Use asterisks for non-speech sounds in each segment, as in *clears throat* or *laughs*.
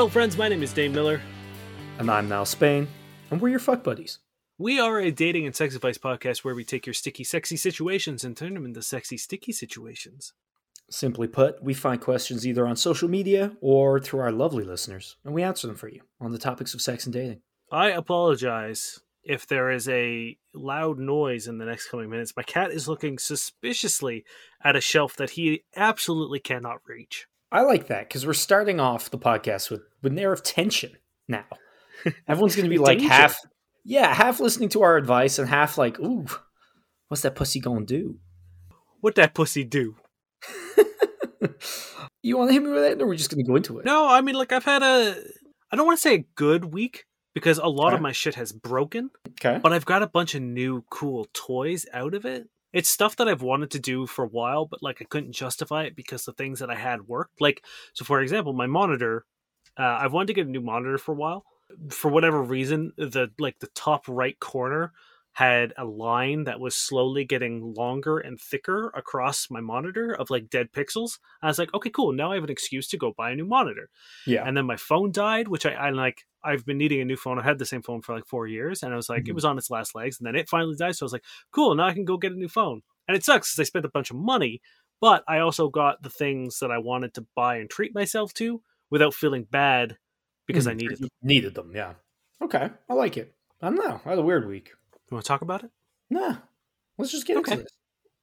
Hello, friends. My name is Dane Miller. And I'm Mal Spain, and we're your fuck buddies. We are a dating and sex advice podcast where we take your sticky, sexy situations and turn them into sexy, sticky situations. Simply put, we find questions either on social media or through our lovely listeners, and we answer them for you on the topics of sex and dating. I apologize if there is a loud noise in the next coming minutes. My cat is looking suspiciously at a shelf that he absolutely cannot reach. I like that because we're starting off the podcast with, with an air of tension now. Everyone's going to be *laughs* like Danger. half, yeah, half listening to our advice and half like, ooh, what's that pussy going to do? What that pussy do? *laughs* You want to hit me with that, or we're just going to go into it? No, I mean, like, I've had a. I don't want to say a good week because a lot of my shit has broken, Okay. but I've got a bunch of new cool toys out of it. It's stuff that I've wanted to do for a while, but like I couldn't justify it because the things that I had worked. Like, so for example, my monitor, uh, I've wanted to get a new monitor for a while. For whatever reason, the like the top right corner had a line that was slowly getting longer and thicker across my monitor of like dead pixels. I was like, okay, cool. Now I have an excuse to go buy a new monitor Yeah. and then my phone died which I, I like i've been needing a new phone i had the same phone for like four years and i was like it Mhm. was on its last legs and then it finally died so i was like cool now i can go get a new phone and it sucks because i spent a bunch of money but i also got the things that i wanted to buy and treat myself to without feeling bad because i Mm, needed them Needed them, yeah. Okay, I like it. I don't know. I had a weird week. you want to talk about it Nah, let's just get Okay. into this.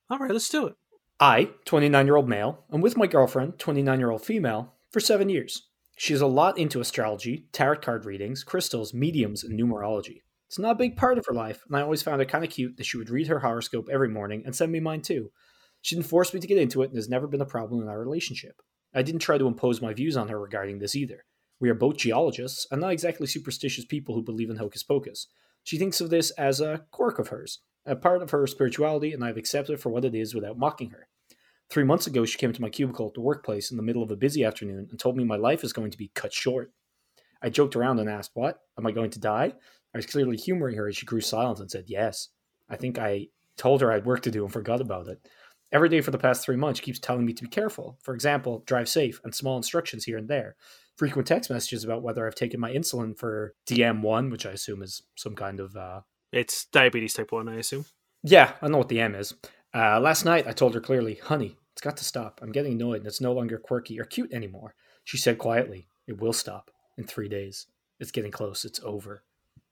all right let's do it I, 29 year old male, am with my girlfriend, 29 year old female, for seven years. She is a lot into astrology, tarot card readings, crystals, mediums, and numerology. It's not a big part of her life, and I always found it kind of cute that she would read her horoscope every morning and send me mine too. She didn't force me to get into it, and there's never been a problem in our relationship. I didn't try to impose my views on her regarding this either. We are both geologists, and not exactly superstitious people who believe in hocus pocus. She thinks of this as a quirk of hers, a part of her spirituality, and I've accepted it for what it is without mocking her. Three months ago, she came to my cubicle at the workplace in the middle of a busy afternoon and told me my life is going to be cut short. I joked around and asked, What? Am I going to die? I was clearly humoring her as she grew silent and said, Yes. I think I told her I had work to do and forgot about it. Every day for the past three months, she keeps telling me to be careful. For example, drive safe and small instructions here and there. Frequent text messages about whether I've taken my insulin for DM1, which I assume is some kind of uh, it's diabetes type 1 i assume yeah, I know what the M is. Uh, last night, I told her clearly, honey, it's got to stop. I'm getting annoyed and it's no longer quirky or cute anymore. She said quietly, it will stop in three days. It's getting close. It's over.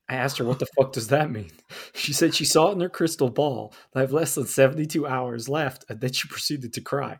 I asked her, what the fuck does that mean? *laughs* She said she saw it in her crystal ball I have less than 72 hours left and then she *laughs* proceeded to cry.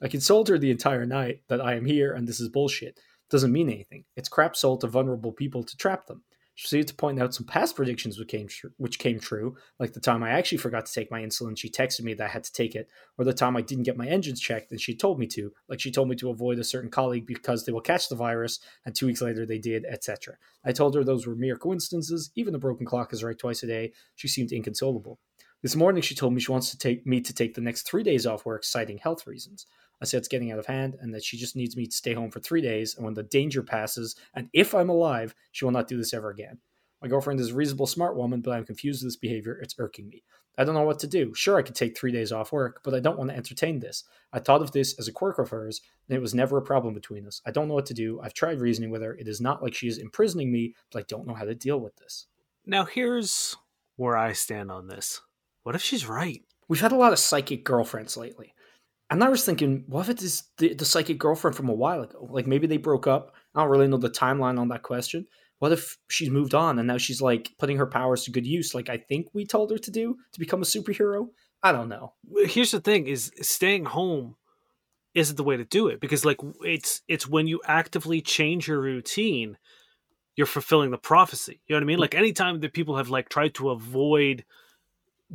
I consoled her the entire night that I am here and this is bullshit. Doesn't mean anything. It's crap sold to vulnerable people to trap them. Proceeded to point out some past predictions which came, tr- which came true, like the time I actually forgot to take my insulin, she texted me that I had to take it, or the time I didn't get my engines checked and she told me to, like she told me to avoid a certain colleague because they will catch the virus, and two weeks later they did, etc. I told her those were mere coincidences. Even a broken clock is right twice a day. She seemed inconsolable. This morning she told me she wants to take me to take the next three days off work, citing health reasons. I said it's getting out of hand and that she just needs me to stay home for three days, and when the danger passes, and if I'm alive, she will not do this ever again. My girlfriend is a reasonable, smart woman, but I'm confused with this behavior. It's irking me. I don't know what to do. Sure, I could take three days off work, but I don't want to entertain this. I thought of this as a quirk of hers, and it was never a problem between us. I don't know what to do. I've tried reasoning with her. It is not like she is imprisoning me, but I don't know how to deal with this. now here's where i stand on this what if she's right We've had a lot of psychic girlfriends lately. And I was thinking, what if it is the, the psychic girlfriend from a while ago? Like maybe they broke up. I don't really know the timeline on that question. What if she's moved on and now she's like putting her powers to good use, like I think we told her to do to become a superhero? I don't know. here's the thing is staying home isn't the way to do it because like it's it's when you actively change your routine you're fulfilling the prophecy you know what i mean like anytime that people have like tried to avoid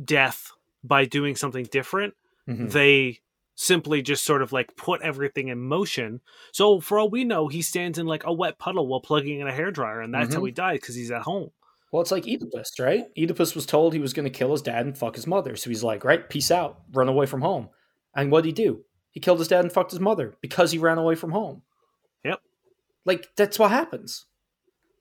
death by doing something different Mhm. they simply just sort of like put everything in motion so for all we know he stands in like a wet puddle while plugging in a hairdryer and that's how Mhm. he died because he's at home Well, it's like Oedipus, right? Oedipus was told he was going to kill his dad and fuck his mother. So he's like, right, peace out, run away from home. And what did he do? He killed his dad and fucked his mother because he ran away from home. Yep. Like, that's what happens.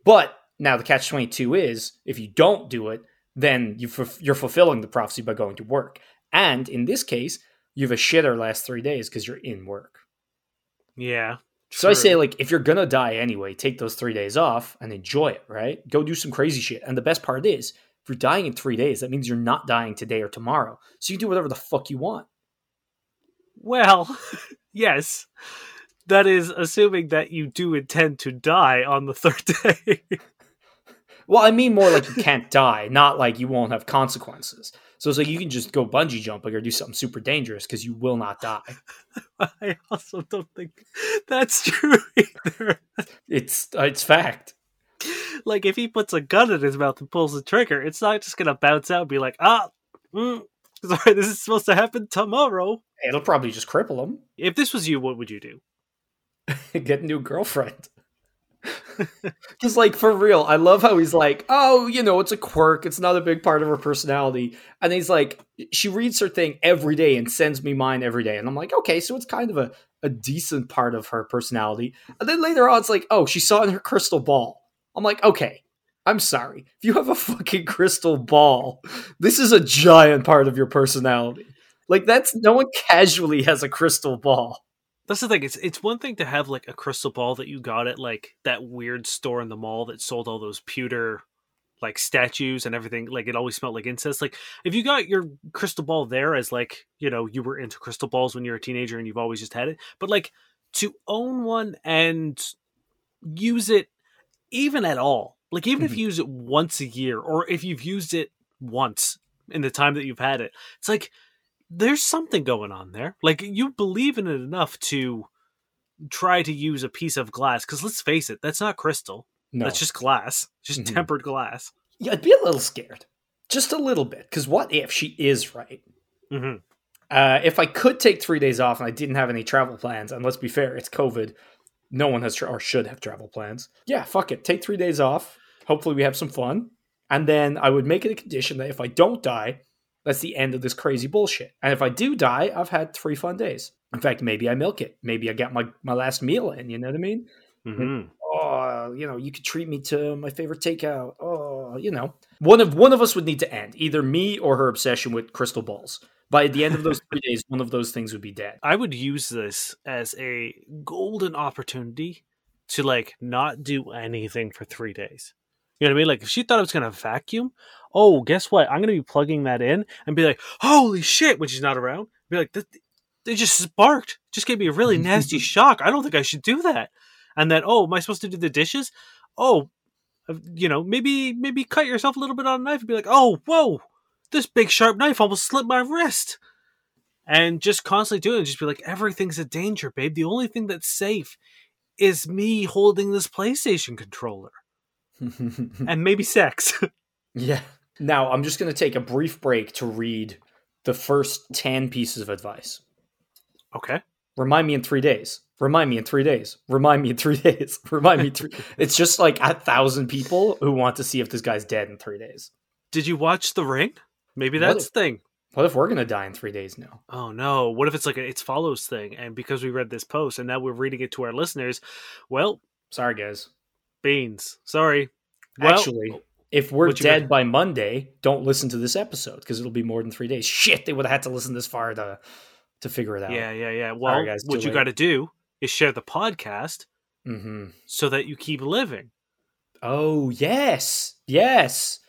But now the catch 22 is if you don't do it, then you you're fulfilling the prophecy by going to work. And in this case, you have a shitter last three days because you're in work. yeah So I say, like, if you're gonna die anyway, take those three days off and enjoy it, right? Go do some crazy shit. And the best part is, if you're dying in three days, that means you're not dying today or tomorrow. So you can do whatever the fuck you want. Well, *laughs* yes. That is assuming that you do intend to die on the *laughs* third day. Well, I mean more like you can't die, not like you won't have consequences. So it's like you can just go bungee jumping or do something super dangerous because you will not die. *laughs* I also don't think that's *laughs* true either. It's uh, it's fact. Like, if he puts a gun in his mouth and pulls the trigger, it's not just going to bounce out and be like, ah, mm, *laughs* sorry, this is supposed to happen tomorrow. It'll probably just cripple him. If this was you, what would you do? Get a new girlfriend. Because, like, for real, I love how he's like, oh, you know, it's a quirk. It's not a big part of her personality. And he's like, she reads her thing every day and sends me mine every day. And I'm like, okay, so it's kind of a, a decent part of her personality. And then later on, it's like, oh, she saw in her crystal ball. I'm like, okay, I'm sorry. If you have a fucking crystal ball, this is a giant part of your personality. Like, that's no one casually has a crystal ball. That's the thing. It's it's one thing to have like a crystal ball that you got at like that weird store in the mall that sold all those pewter like statues and everything. Like it always smelled like incense. Like if you got your crystal ball there as like you know you were into crystal balls when you were a teenager and you've always just had it, but like to own one and use it even at all, like even if Mhm. you use it once a year or if you've used it once in the time that you've had it, it's like there's something going on there. Like you believe in it enough to try to use a piece of glass because let's face it, that's not crystal. No. That's just glass, just Mhm. tempered glass. Yeah, I'd be a little scared. Just a little bit. Because what if she is right? hmm Uh, if I could take three days off and I didn't have any travel plans, and let's be fair, it's COVID, no one has tra- or should have travel plans. Yeah, fuck it. Take three days off. Hopefully, we have some fun. And then I would make it a condition that if I don't die, that's the end of this crazy bullshit. And if I do die, I've had three fun days. In fact, maybe I milk it. Maybe I get my, my last meal in. You know what I mean? hmm oh, you know, you could treat me to my favorite takeout. Oh, you know, one of one of us would need to end, either me or her obsession with crystal balls. By the end of those three days, one of those things would be dead. I would use this as a golden opportunity to like not do anything for three days. You know what I mean? Like if she thought I was gonna vacuum, oh, guess what? I'm gonna be plugging that in and be like, holy shit, when she's not around. Be like, they just sparked. Just gave me a really *laughs* nasty shock. I don't think I should do that. And then, oh, am I supposed to do the dishes? Oh, uh, you know, maybe maybe cut yourself a little bit on a knife and be like, oh, whoa, this big sharp knife almost slit my wrist. And just constantly doing it, just be like, everything's a danger, babe. The only thing that's safe is me holding this PlayStation controller *laughs* and maybe sex. *laughs* yeah. Now I'm just going to take a brief break to read the first ten pieces of advice. okay. Remind me in three days. Remind me in three days. Remind me in three *laughs* days. Remind me. Three. it's just like a thousand people who want to see if this guy's dead in three days. Did you watch The Ring? Maybe that's if- the thing. What if we're gonna die in three days now? Oh no! What if it's like a it's follows thing? And because we read this post and now we're reading it to our listeners, well, Sorry, guys. beans. Sorry. Well, Actually, if we're dead by Monday, don't listen to this episode because it'll be more than three days. *laughs* Shit, they would have had to listen this far to to figure it out. yeah, yeah, yeah. Well, guys, what you got to do is share the podcast hmm so that you keep living. Oh yes, yes.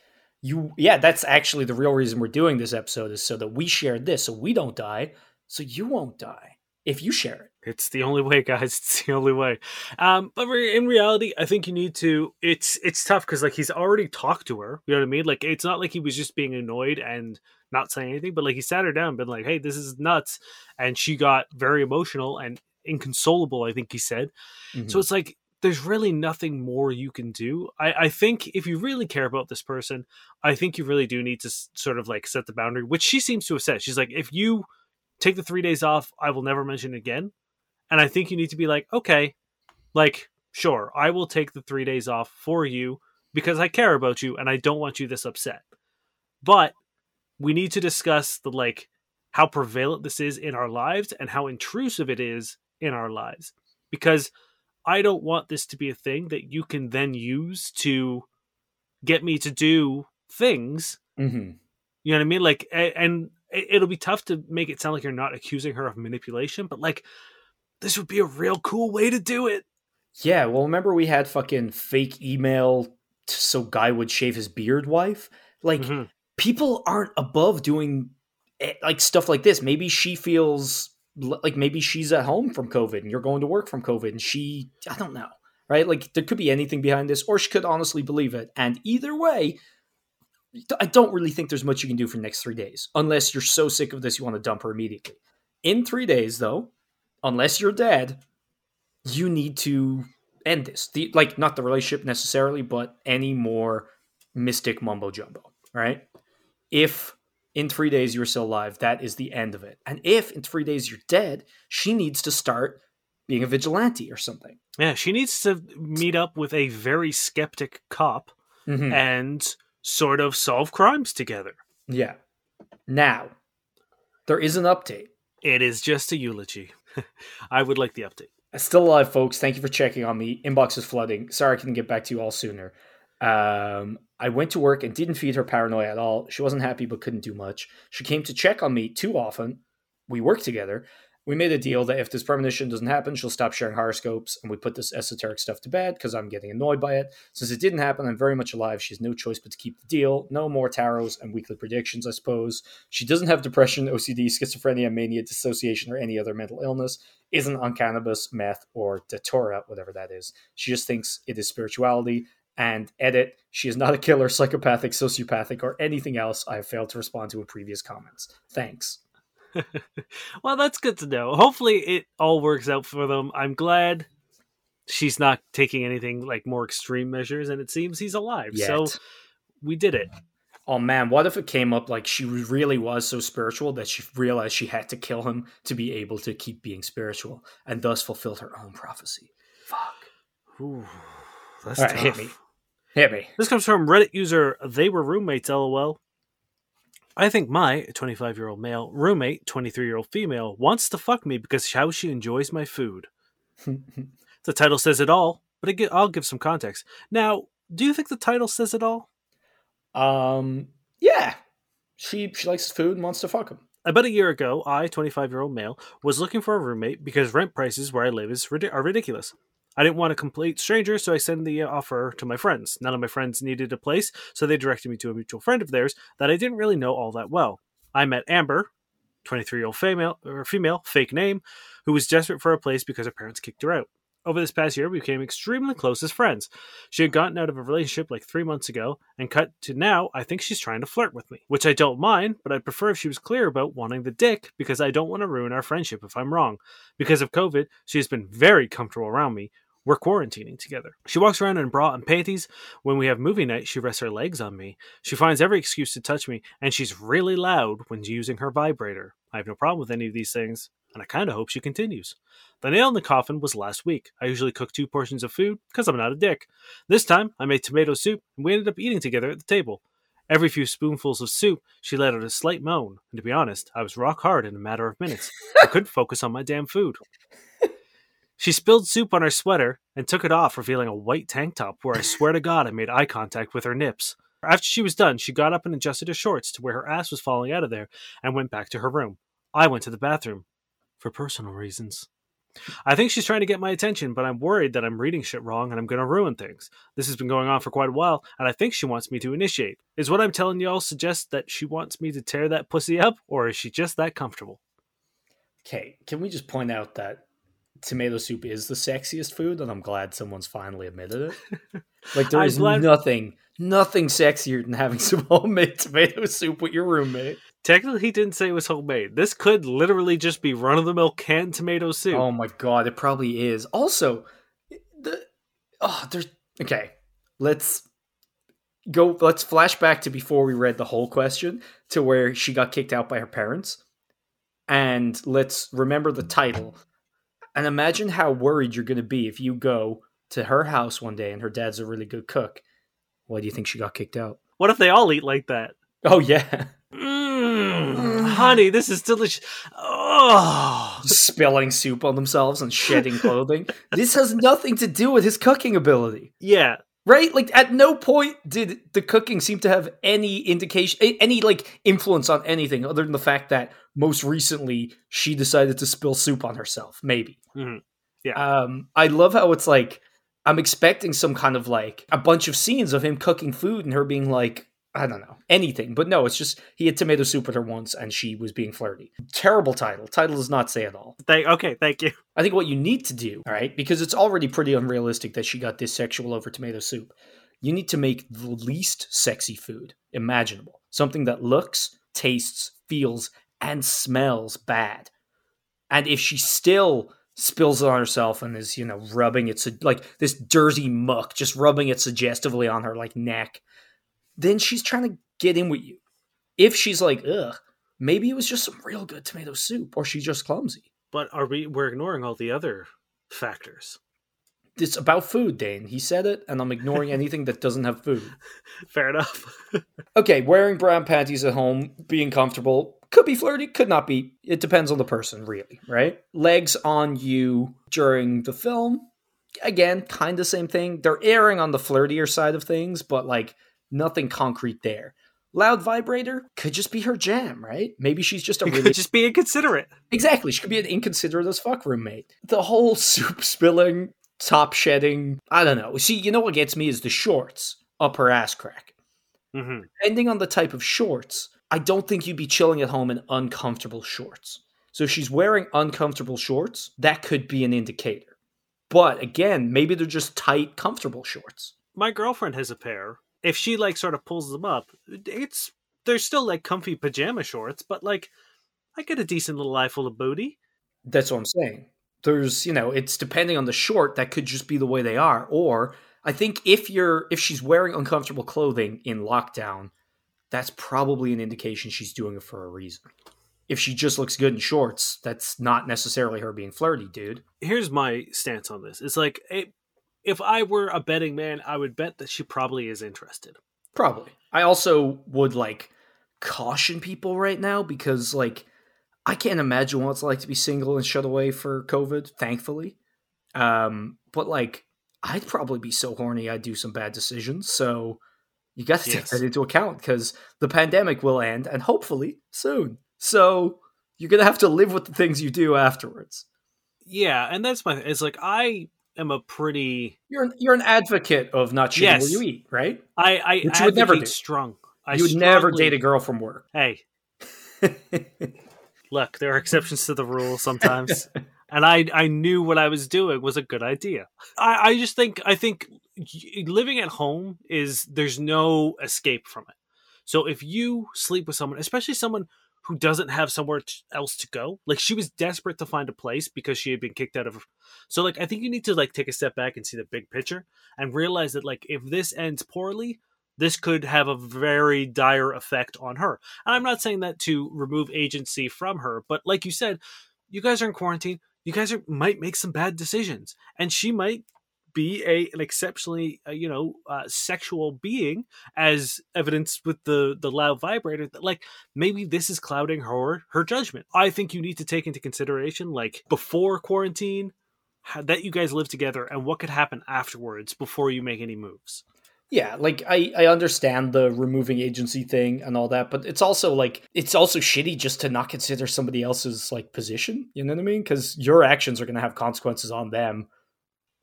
You yeah. That's actually the real reason we're doing this episode is so that we share this, so we don't die, so you won't die if you share it. It's the only way, guys. *laughs* It's the only way. Um, but in reality, I think you need to. It's it's tough because like he's already talked to her. You know what I mean? Like it's not like he was just being annoyed and not saying anything, but like he sat her down, and been like, "Hey, this is nuts," and she got very emotional and inconsolable. I think he said. Mhm. So it's like there's really nothing more you can do. I, I think if you really care about this person, I think you really do need to s- sort of like set the boundary, which she seems to have said. She's like, if you take the three days off, I will never mention it again. And I think you need to be like, okay, like, sure, I will take the three days off for you because I care about you and I don't want you this upset. But we need to discuss the like how prevalent this is in our lives and how intrusive it is in our lives. Because I don't want this to be a thing that you can then use to get me to do things. Mhm. You know what I mean? Like, and it'll be tough to make it sound like you're not accusing her of manipulation, but like, this would be a real cool way to do it. Yeah, well, remember we had fucking fake email t- so Guy would shave his beard wife? Like, Mhm. people aren't above doing eh, like stuff like this. Maybe she feels like maybe she's at home from COVID and you're going to work from COVID and she, I don't know, right? Like, there could be anything behind this, or she could honestly believe it. And either way, I don't really think there's much you can do for the next three days, unless you're so sick of this you want to dump her immediately. In three days, though, unless you're dead, you need to end this. The like not the relationship necessarily, but any more mystic mumbo jumbo. Right? If in three days you're still alive, that is the end of it. And if in three days you're dead, she needs to start being a vigilante or something. Yeah, she needs to meet up with a very skeptic cop Mhm. and sort of solve crimes together. Yeah. Now, there is an update. It is just a eulogy. *laughs* I would like the update. Still alive, folks. Thank you for checking on me. Inbox is flooding. Sorry I couldn't get back to you all sooner. Um, I went to work and didn't feed her paranoia at all. She wasn't happy but couldn't do much. She came to check on me too often. We worked together. We made a deal that if this premonition doesn't happen, she'll stop sharing horoscopes and we put this esoteric stuff to bed because I'm getting annoyed by it. Since it didn't happen, I'm very much alive. She has no choice but to keep the deal. No more tarots and weekly predictions, I suppose. She doesn't have depression, OCD, schizophrenia, mania, dissociation, or any other mental illness. Isn't on cannabis, meth, or datura, whatever that is. She just thinks it is spirituality. And edit, she is not a killer, psychopathic, sociopathic, or anything else I have failed to respond to in previous comments. Thanks. *laughs* well, that's good to know. Hopefully, it all works out for them. I'm glad she's not taking anything like more extreme measures, and it seems he's alive. So we did it. Oh man, what if it came up like she really was so spiritual that she realized she had to kill him to be able to keep being spiritual and thus fulfilled her own prophecy? Fuck. Ooh, that's All right, hit me. Hit me. This comes from Reddit user They Were Roommates LOL. I think my 25 year old male roommate, 23 year old female, wants to fuck me because how she enjoys my food. *laughs* The title says it all, but I gi- I'll give some context. Now, do you think the title says it all? um, yeah. She she likes food and wants to fuck him. About a year ago, I, 25 year old male, was looking for a roommate because rent prices where I live is are ridiculous. I didn't want a complete stranger, so I sent the offer to my friends. None of my friends needed a place, so they directed me to a mutual friend of theirs that I didn't really know all that well. I met Amber, 23 year old female, or female, fake name, who was desperate for a place because her parents kicked her out. Over this past year, we became extremely close as friends. She had gotten out of a relationship like three months ago, and cut to now, I think she's trying to flirt with me, which I don't mind, but I'd prefer if she was clear about wanting the dick because I don't want to ruin our friendship if I'm wrong. Because of COVID, she has been very comfortable around me. We're quarantining together. She walks around in bra and panties. When we have movie night, she rests her legs on me. She finds every excuse to touch me, and she's really loud when using her vibrator. I have no problem with any of these things, and I kind of hope she continues. The nail in the coffin was last week. I usually cook two portions of food because I'm not a dick. This time, I made tomato soup, and we ended up eating together at the table. Every few spoonfuls of soup, she let out a slight moan, and to be honest, I was rock hard in a matter of minutes. I couldn't focus on my damn food. She spilled soup on her sweater and took it off, revealing a white tank top where I swear to God I made eye contact with her nips. After she was done, she got up and adjusted her shorts to where her ass was falling out of there and went back to her room. I went to the bathroom for personal reasons. I think she's trying to get my attention, but I'm worried that I'm reading shit wrong and I'm going to ruin things. This has been going on for quite a while, and I think she wants me to initiate. Is what I'm telling y'all suggest that she wants me to tear that pussy up, or is she just that comfortable? Okay, can we just point out that tomato soup is the sexiest food, and I'm glad someone's finally admitted it. *laughs* Like there is glad- nothing, nothing sexier than having some homemade *laughs* tomato soup with your roommate. Technically, he didn't say it was homemade. This could literally just be run of the mill canned tomato soup. Oh my god, it probably is. Also, the oh, there's okay. Let's go. Let's flash back to before we read the whole question to where she got kicked out by her parents, and let's remember the title. And imagine how worried you're going to be if you go to her house one day and her dad's a really good cook. Why do you think she got kicked out? What if they all eat like that? Oh yeah, *laughs* Mmm, honey, this is delicious. Oh, spilling soup on themselves and shedding clothing. This has nothing to do with his cooking ability. yeah. Right? Like at no point did the cooking seem to have any indication, any like influence on anything other than the fact that most recently she decided to spill soup on herself. Maybe. Mhm. Yeah. Um, I love how it's like I'm expecting some kind of like a bunch of scenes of him cooking food and her being like. I don't know anything, but no, it's just he had tomato soup with her once and she was being flirty. Terrible title. Title does not say at all. Thank, okay, thank you. I think what you need to do, all right, because it's already pretty unrealistic that she got this sexual over tomato soup. You need to make the least sexy food imaginable. Something that looks, tastes, feels, and smells bad. And if she still spills it on herself and is, you know, rubbing it like this dirty muck, just rubbing it suggestively on her like neck, then she's trying to get in with you. If she's like, ugh, maybe it was just some real good tomato soup, or she's just clumsy. But are we? We're ignoring all the other factors. It's about food, Dane. He said it, and I'm ignoring anything that doesn't have food. *laughs* Fair enough. *laughs* Okay, wearing brown panties at home, being comfortable, could be flirty, could not be. It depends on the person, really, right? Legs on you during the film, again, kind of same thing. They're erring on the flirtier side of things, but like nothing concrete there. Loud vibrator could just be her jam, right? Maybe she's just a really could just be inconsiderate. Exactly. She could be an inconsiderate as fuck roommate. The whole *laughs* soup spilling, top shedding, I don't know. See, you know what gets me is the shorts up her ass crack. hmm Depending on the type of shorts, I don't think you'd be chilling at home in uncomfortable shorts. So if she's wearing uncomfortable shorts, that could be an indicator. But again, maybe they're just tight, comfortable shorts. My girlfriend has a pair. If she like sort of pulls them up, it's they're still like comfy pajama shorts, but like I get a decent little eye full of booty. That's what I'm saying. There's, you know, it's depending on the short, that could just be the way they are. Or I think if you're if she's wearing uncomfortable clothing in lockdown, that's probably an indication she's doing it for a reason. If she just looks good in shorts, that's not necessarily her being flirty, dude. Here's my stance on this. It's like it, if I were a betting man, I would bet that she probably is interested. Probably. I also would like caution people right now because like I can't imagine what it's like to be single and shut away for COVID, thankfully. Um, but like I'd probably be so horny I'd do some bad decisions. So you got to take Yes. that into account because the pandemic will end and hopefully soon. So you're gonna have to live with the things you do afterwards. Yeah, and that's my. It's like I am a pretty. You're an, you're an advocate of not shitting Yes. where you eat, right? I I Which you would never do. strong. I you would never date a girl from work. Hey, *laughs* look, there are exceptions to the rule sometimes, *laughs* and I I knew what I was doing was a good idea. I I just think I think living at home is there's no escape from it. So if you sleep with someone, especially someone who doesn't have somewhere else to go, like she was desperate to find a place because she had been kicked out of. So like I think you need to like take a step back and see the big picture and realize that like if this ends poorly, this could have a very dire effect on her. And I'm not saying that to remove agency from her, but like you said, you guys are in quarantine. You guys are, might make some bad decisions, and she might be a an exceptionally uh, you know uh, sexual being, as evidenced with the the loud vibrator. That like maybe this is clouding her her judgment. I think you need to take into consideration like before quarantine how, that you guys live together and what could happen afterwards before you make any moves. Yeah, like I I understand the removing agency thing and all that, but it's also like it's also shitty just to not consider somebody else's like position. You know what I mean? Because your actions are going to have consequences on them,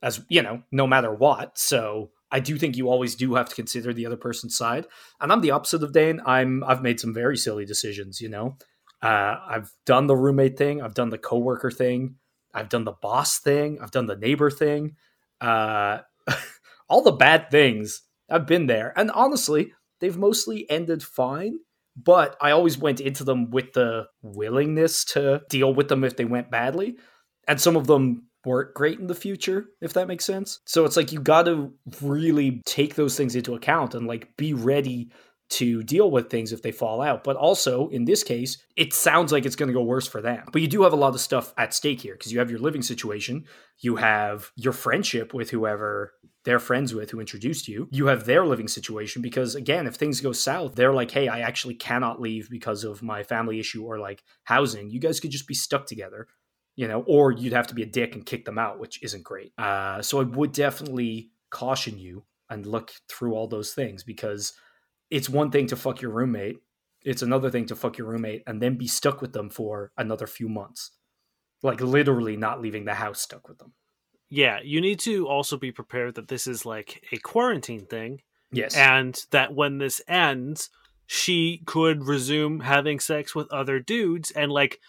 as you know, no matter what. So I do think you always do have to consider the other person's side. And I'm the opposite of Dane. I'm I've made some very silly decisions. You know, uh, I've done the roommate thing. I've done the coworker thing. I've done the boss thing. I've done the neighbor thing. Uh, *laughs* all the bad things I've been there. And honestly, they've mostly ended fine. But I always went into them with the willingness to deal with them if they went badly. And some of them weren't great in the future, if that makes sense. So it's like you got to really take those things into account and like be ready to deal with things if they fall out. But also, in this case, it sounds like it's going to go worse for them. But you do have a lot of stuff at stake here because you have your living situation, you have your friendship with whoever they're friends with who introduced you. You have their living situation because, again, if things go south, they're like, hey, I actually cannot leave because of my family issue or like housing. You guys could just be stuck together. You know, or you'd have to be a dick and kick them out, which isn't great. Uh, so I would definitely caution you and look through all those things because it's one thing to fuck your roommate, it's another thing to fuck your roommate and then be stuck with them for another few months. Like literally not leaving the house stuck with them. Yeah, you need to also be prepared that this is like a quarantine thing. Yes. And that when this ends, she could resume having sex with other dudes and like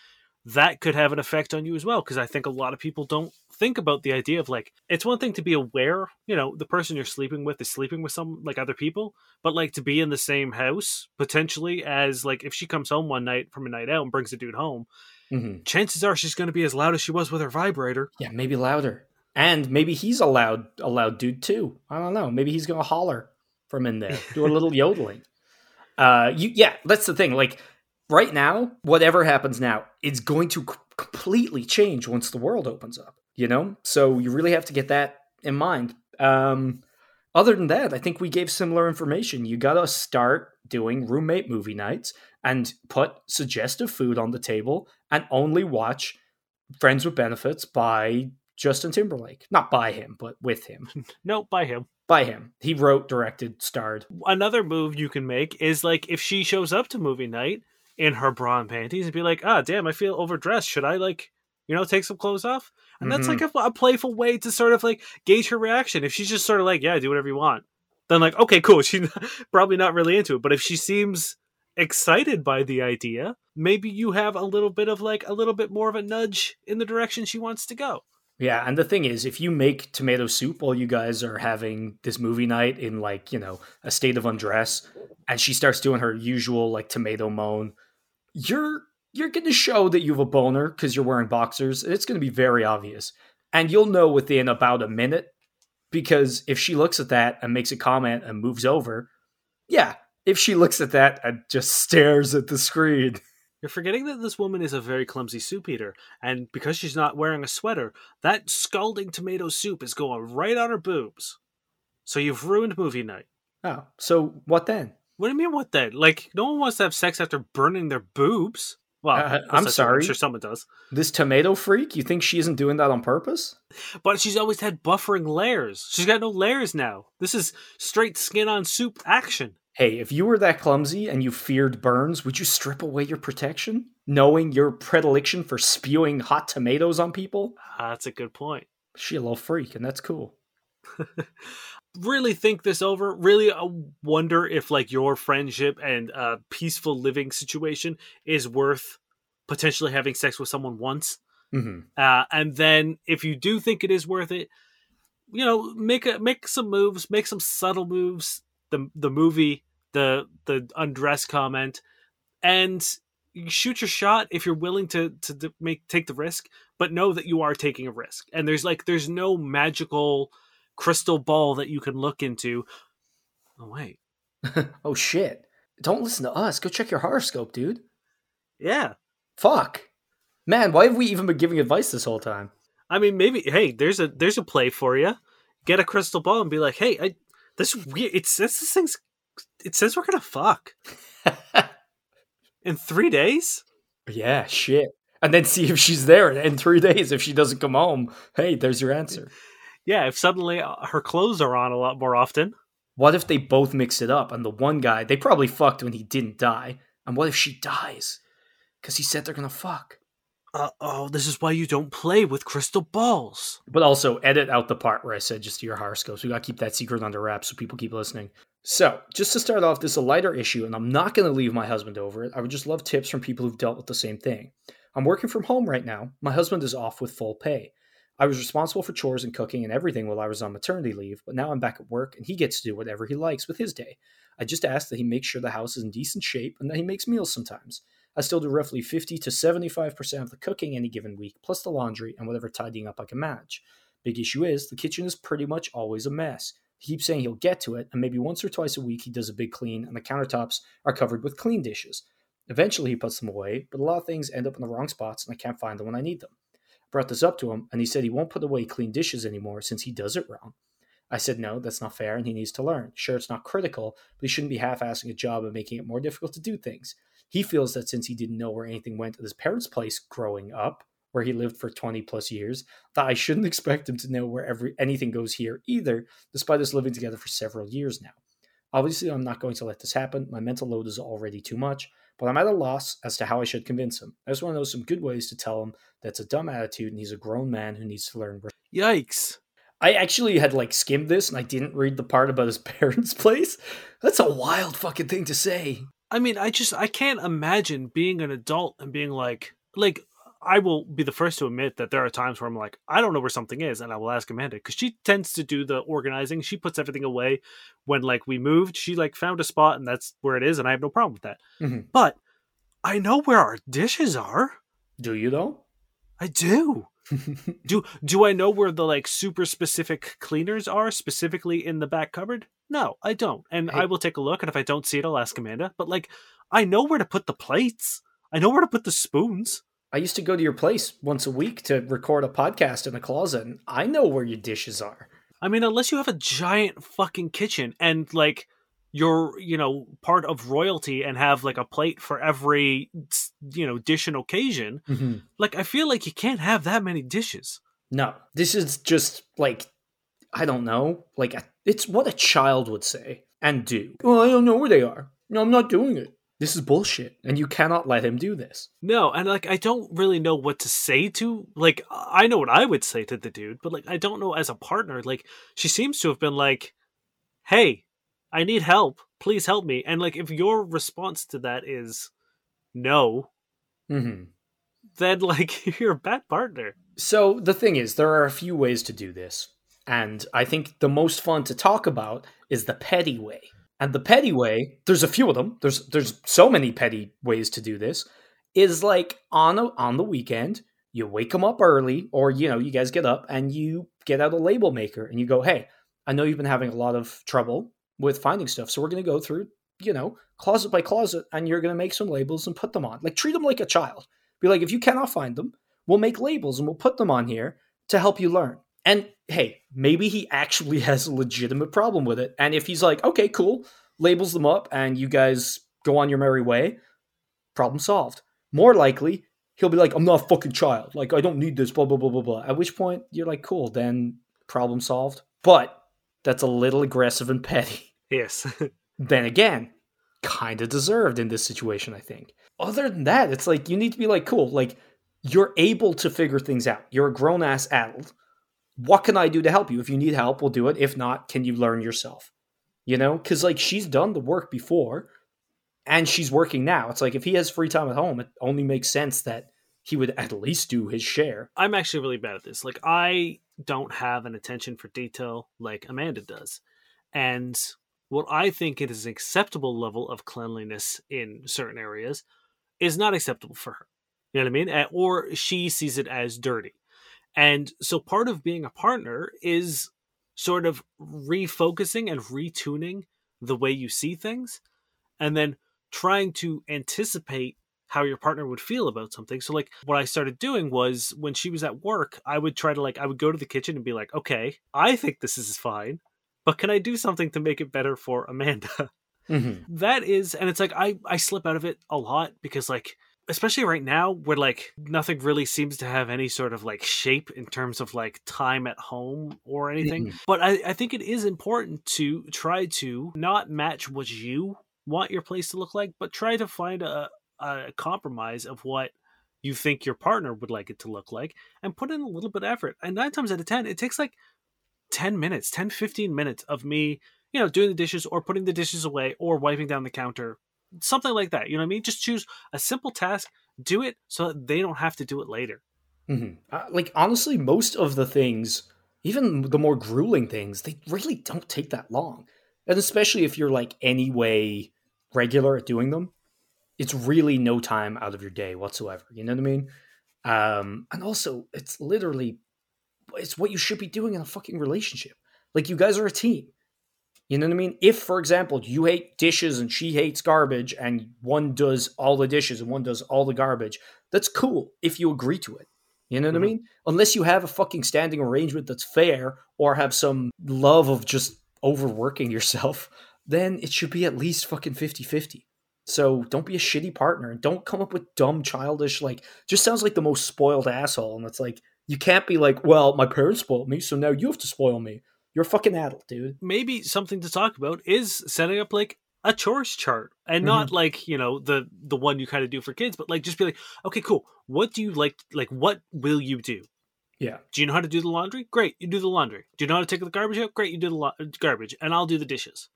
that could have an effect on you as well because i think a lot of people don't think about the idea of like it's one thing to be aware you know the person you're sleeping with is sleeping with some like other people but like to be in the same house potentially as like if she comes home one night from a night out and brings a dude home mm-hmm. chances are she's going to be as loud as she was with her vibrator. Yeah maybe louder. And maybe he's a loud a loud dude too. I don't know. Maybe he's going to holler from in there do a little *laughs* yodeling. Uh you yeah that's the thing. Like right now, whatever happens now, it's going to c- completely change once the world opens up, you know? So you really have to get that in mind. Um, other than that, I think we gave similar information. You got to start doing roommate movie nights and put suggestive food on the table and only watch Friends with Benefits by Justin Timberlake. Not by him, but with him. *laughs* no, by him. By him. He wrote, directed, starred. Another move you can make is like if she shows up to movie night in her bra and panties and be like, ah, damn, I feel overdressed. Should I like, you know, take some clothes off? And mm-hmm. that's like mm-hmm. a, a, playful way to sort of like gauge her reaction. If she's just sort of like, yeah, do whatever you want, then like, okay, cool. *laughs* She's probably not really into it. But if she seems excited by the idea, maybe you have a little bit of like a little bit more of a nudge in the direction she wants to go. Yeah, and the thing is, if you make tomato soup while you guys are having this movie night in like, you know, a state of undress, and she starts doing her usual like tomato moan, you're you're going to show that you have a boner because you're wearing boxers. It's going to be very obvious. And you'll know within about a minute because if she looks at that and makes a comment and moves over, yeah, if she looks at that and just stares at the screen. *laughs* You're forgetting that this woman is a very clumsy soup eater, and because she's not wearing a sweater, that scalding tomato soup is going right on her boobs. So you've ruined movie night. Oh, so what then? What do you mean? What then? Like, no one wants to have sex after burning their boobs. Well, uh, I'm sorry. I'm sure someone does. This tomato freak, you think she isn't doing that on purpose? But she's always had buffering layers. She's got no layers now. This is straight skin on soup action. Hey, if you were that clumsy and you feared burns, would you strip away your protection, knowing your predilection for spewing hot tomatoes on people? Uh, that's a good point. She a little freak, and that's cool. *laughs* really think this over really uh, wonder if like your friendship and uh peaceful living situation is worth potentially having sex with someone once mm-hmm. uh and then if you do think it is worth it you know make a make some moves make some subtle moves the the movie the the undress comment and shoot your shot if you're willing to to make take the risk but know that you are taking a risk and there's like there's no magical crystal ball that you can look into. Oh wait. *laughs* oh shit. Don't listen to us. Go check your horoscope, dude. Yeah. Fuck. Man, why have we even been giving advice this whole time? I mean, maybe hey, there's a there's a play for you. Get a crystal ball and be like, "Hey, I this weird it says this thing's it says we're going to fuck." *laughs* in 3 days? Yeah, shit. And then see if she's there in 3 days if she doesn't come home. Hey, there's your answer yeah, if suddenly uh, her clothes are on a lot more often. What if they both mix it up and the one guy, they probably fucked when he didn't die. And what if she dies? Because he said they're going to fuck. Uh oh, this is why you don't play with crystal balls. But also, edit out the part where I said just your horoscopes. We got to keep that secret under wraps so people keep listening. So, just to start off, this is a lighter issue, and I'm not going to leave my husband over it. I would just love tips from people who've dealt with the same thing. I'm working from home right now. My husband is off with full pay. I was responsible for chores and cooking and everything while I was on maternity leave, but now I'm back at work and he gets to do whatever he likes with his day. I just ask that he makes sure the house is in decent shape and that he makes meals sometimes. I still do roughly 50 to 75% of the cooking any given week, plus the laundry and whatever tidying up I can manage. Big issue is, the kitchen is pretty much always a mess. He keeps saying he'll get to it, and maybe once or twice a week he does a big clean, and the countertops are covered with clean dishes. Eventually he puts them away, but a lot of things end up in the wrong spots and I can't find them when I need them brought this up to him, and he said he won't put away clean dishes anymore since he does it wrong. I said, no, that's not fair, and he needs to learn. Sure, it's not critical, but he shouldn't be half assing a job and making it more difficult to do things. He feels that since he didn't know where anything went at his parents' place growing up, where he lived for 20 plus years that I shouldn't *laughs* expect him to know where every anything goes here either, despite us living together for several years now. Obviously, I'm not going to let this happen. My mental load is already too much, but I'm at a loss as to how I should convince him. I just want to know some good ways to tell him that's a dumb attitude and he's a grown man who needs to learn. Yikes. I actually had like skimmed this and I didn't read the part about his *laughs* parents' place. That's a wild fucking thing to say. I mean, I just I can't imagine being an adult and being like like I will be the first to admit that there are times where I'm like, I don't know where something is, and I will ask Amanda because she tends to do the organizing. She puts everything away when like we moved. She like found a spot and that's where it is, and I have no problem with that. Mhm. But I know where our dishes are. Do you though? I do. *laughs* Do do I know where the like super specific cleaners are specifically in the back cupboard? No, I don't. And Hey. I will take a look and if I don't see it I'll ask Amanda. But like I know where to put the plates. I know where to put the spoons. I used to go to your place once a week to record a podcast in a closet, and I know where your dishes are. I mean, unless you have a giant fucking kitchen and like you're, you know, part of royalty and have like a plate for every, you know, dish and occasion, mm-hmm. like I feel like you can't have that many dishes. No, this is just like I don't know, like a, it's what a child would say and do. Well, I don't know where they are. No, I'm not doing it. This is bullshit, and you cannot let him do this. No, and like I don't really know what to say to like I know what I would say to the dude, but like I don't know as a partner. Like she seems to have been like, "Hey, I need help. Please help me." And like if your response to that is no, Mm-hmm. then *laughs* like you're a bad partner. So the thing is, there are a few ways to do this, and I think the most fun to talk about is the petty way. And the petty way, there's a few of them. There's there's so many petty ways to do this. Is like on a, on the weekend, you wake them up early, or you know, you guys get up and you get out a label maker and you go, "Hey, I know you've been having a lot of trouble with finding stuff, so we're going to go through, you know, closet by closet, and you're going to make some labels and put them on. Like treat them like a child. Be like, if you cannot find them, we'll make labels and we'll put them on here to help you learn. And hey, maybe he actually *laughs* has a legitimate problem with it. And if he's like, okay, cool, labels them up and you guys go on your merry way, problem solved. More likely, he'll be like, I'm not a fucking child. Like, I don't need this, blah, blah, blah, blah, blah. At which point, you're like, cool, then problem solved. But that's a little aggressive and petty. *laughs* Yes. *laughs* Then again, kind of deserved in this situation, I think. Other than that, it's like you need to be like, cool, like you're able to figure things out. You're a grown ass adult. What can I do to help you? If you need help, we'll do it. If not, can you learn yourself? You know, because like she's done the work before and she's working now. It's like if he has free time at home, it only makes sense that he would at least do his share. I'm actually really bad at this. Like I don't have an attention for detail like Amanda does. And what I think it is an acceptable level of cleanliness in certain areas is not acceptable for her. You know what I mean? Or she sees it as dirty. And so part of being a partner is sort of refocusing and retuning the way you see things and then trying to anticipate how your partner would feel about something. So like what I started doing was when she was at work, I would try to like I would go to the kitchen and be like, "Okay, I think this is fine, but can I do something to make it better for Amanda?" Mm-hmm. that is and it's like I I slip out of it a lot because like especially right now where like nothing really seems to have any sort of like shape in terms of like time at home or anything. But I, I think it is important to try to not match what you want your place to look like but try to find a, a compromise of what you think your partner would like it to look like and put in a little bit of effort. And nine times out of ten it takes like 10 minutes 10 15 minutes of me you know doing the dishes or putting the dishes away or wiping down the counter something like that you know what i mean just choose a simple task do it so that they don't have to do it later hmm Uh, like honestly, most of the things, even the more grueling things, they really don't take that long. And especially if you're like anyway regular at doing them, it's really no time out of your day whatsoever. You know what I mean? Um, and also, it's literally it's what you should be doing in a fucking relationship. Like you guys are a team. You know what I mean? If, for example, you hate dishes and she hates garbage, and one does all the dishes and one does all the garbage, that's cool if you agree to it. You know what Mhm. I mean? Unless you have a fucking standing arrangement that's fair or have some love of just overworking yourself, *laughs* then it should be at least fucking 50 50. So don't be a shitty partner and don't come up with dumb, childish, like, just sounds like the most spoiled asshole. And it's like, you can't be like, well, my parents spoiled me, so now you have to spoil me. You're a fucking adult, dude. Maybe something to talk about is setting up like a chores chart and not like you know the the one you kind of do for kids but like just be like okay cool. What do you like like what will you do? Yeah. do you know how to do the laundry? Great you do the laundry. Do you know how to take the garbage out? Great you do the lo- garbage and i'll do the dishes.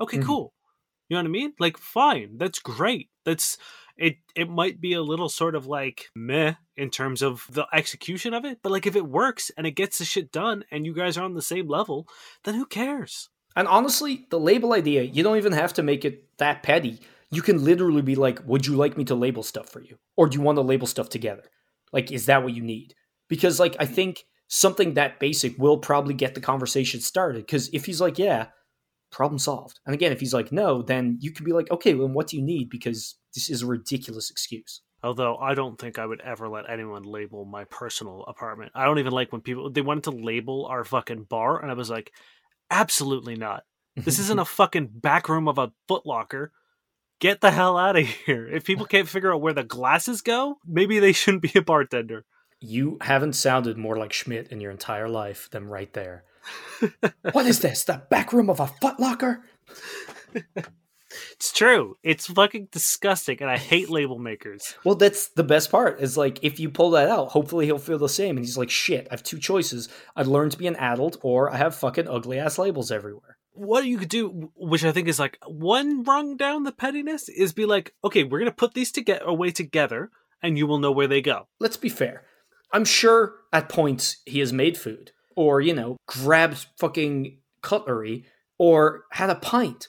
Okay Mhm. cool. You know what i mean? Like fine. That's great. That's it it might be a little sort of like meh in terms of the execution of it but like if it works and it gets the shit done and you guys are on the same level then who cares And honestly, the label idea, you don't even have to make it that petty. You can literally be like, would you like me to label stuff for you? Or do you want to label stuff together? Like, is that what you need? Because, like, I think something that basic will probably get the conversation started. Because if he's like, yeah, problem solved. And again, if he's like, no, then you can be like, okay, well, what do you need? Because this is a ridiculous excuse. Although I don't think I would ever let anyone label my personal apartment. I don't even like when people they wanted to label our fucking bar, and I was like, absolutely not. This isn't a *laughs* fucking back room of a footlocker. Get the hell out of here. If people can't figure out where the glasses go, maybe they shouldn't be a bartender. You haven't sounded more like Schmidt in your entire life than right there. What is this? The back room of a footlocker? It's true. It's fucking disgusting, and I hate label makers. Well, that's the best part. Is like if you pull that out, hopefully he'll feel the same. And he's like, "Shit, I have two choices. I learn to be an adult, or I have fucking ugly ass labels everywhere." What you could do, which I think is like one rung down the pettiness, is be like, okay, we're gonna put these to get away together, and you will know where they go. Let's be fair. I'm sure at points he has made food, or you know, grabs fucking cutlery, or had a pint,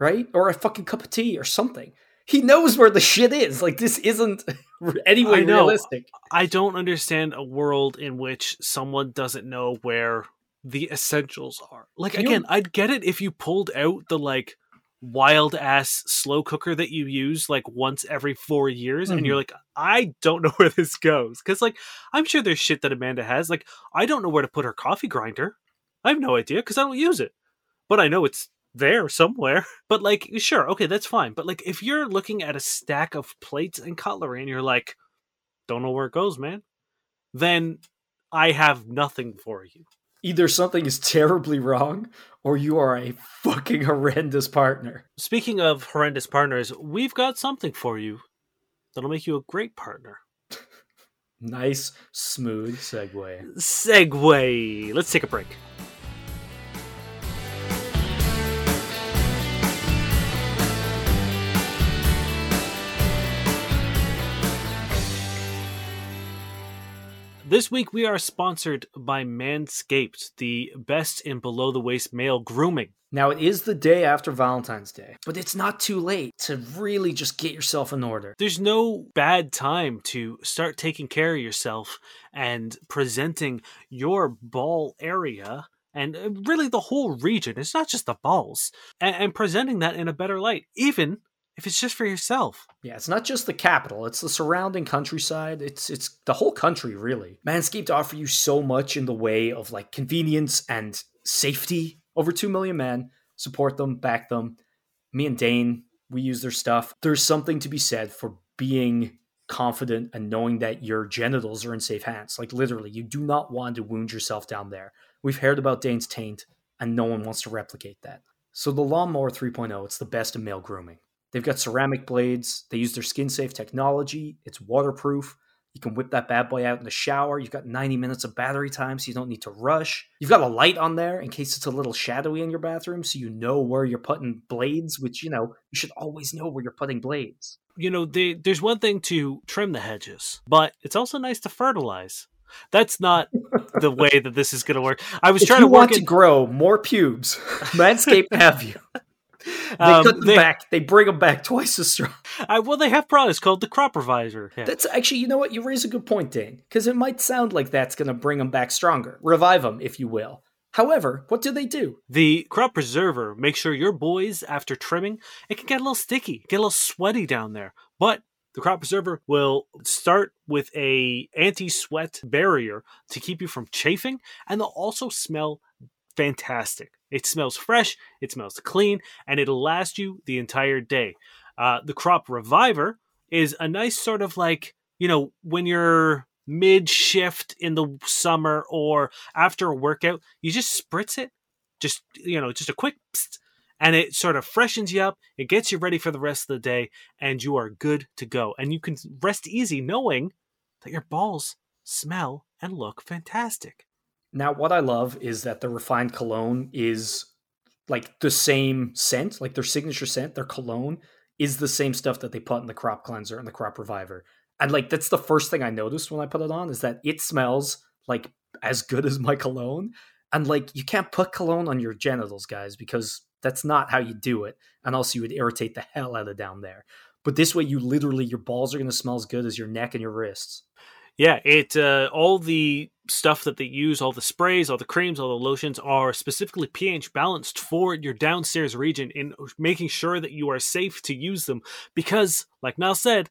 right, or a fucking cup of tea, or something. He knows where the shit is. Like this isn't *laughs* anyway I know. realistic. I don't understand a world in which someone doesn't know where the essentials are. Like Can you- again, I'd get it if you pulled out the like wild ass slow cooker that you use like once every 4 years and Mhm. you're like I don't *laughs* know where this goes cuz like I'm sure there's shit that Amanda has like I don't know where to put her coffee grinder. I have no idea cuz I don't use it. But I know it's there somewhere. *laughs* But like sure, okay, that's fine. But like if you're looking at a stack of plates and cutlery and you're like don't know where it goes, man, then I have nothing for you. Either something is terribly wrong, or you are a fucking horrendous partner. Speaking of horrendous partners, we've got something for you that'll make you a great partner. *laughs* Nice, smooth segue. Segue. Let's take a break. This week we are sponsored by Manscaped, the best in below the waist male grooming. Now, it is the day after Valentine's Day, but it's not too late to really just get yourself in order. There's no bad time to start taking care of yourself and presenting your ball area and uh, really the whole region. It's not just the balls, and, and presenting that in a better light, even if it's just for yourself. Yeah, it's not just the capital, it's the surrounding countryside. It's it's the whole country, really. Manscaped offer you so much in the way of like convenience and safety. Over 2 million men support them, back them. Me and Dane, we use their stuff. There's something to be said for being confident and knowing that your genitals are in safe hands. Like literally, you do not want to wound yourself down there. We've heard about Dane's taint, and no one wants to replicate that. So the Lawnmower 3.0, it's the best in male grooming. They've got ceramic blades. They use their skin safe technology. It's waterproof. You can whip that bad boy out in the shower. You've got 90 minutes of battery time, so you don't need to rush. You've got a light on there in case it's a little shadowy in your bathroom, so you know where you're putting blades, which, you know, you should always know where you're putting blades. You know, they, there's one thing to trim the hedges, but it's also nice to fertilize. That's not the *laughs* way that this is going to work. I was If trying to work want it. to grow more pubes, *laughs* Manscaped have you. They um, cut them they- back. They bring them back twice as strong. I, well, they have products called the Crop Reviver. Yeah. That's actually, you know what? You raise a good point, Dane, because it might sound like that's going to bring them back stronger, revive them, if you will. However, what do they do? The crop preserver makes sure your boys, after trimming, it can get a little sticky, get a little sweaty down there. But the crop preserver will start with a anti-sweat barrier to keep you from chafing, and they'll also smell fantastic. It smells fresh, it smells clean, and it'll last you the entire day. Uh, the Crop Reviver is a nice sort of like, you know, when you're mid shift in the summer or after a workout, you just spritz it. Just, you know, just a quick psst, and it sort of freshens you up. It gets you ready for the rest of the day, and you are good to go. And you can rest easy knowing that your balls smell and look fantastic. Now, what I love is that the refined cologne is like the same scent, like their signature scent, their cologne is the same stuff that they put in the crop cleanser and the crop reviver. And like that's the first thing I noticed when I put it on is that it smells like as good as my cologne. And like you can't put cologne on your genitals, guys, because that's not how you do it. And also you would irritate the hell out of down there. But this way you literally your balls are gonna smell as good as your neck and your wrists. Yeah, it uh, all the stuff that they use, all the sprays, all the creams, all the lotions are specifically pH balanced for your downstairs region in making sure that you are safe to use them. Because, like Niall said,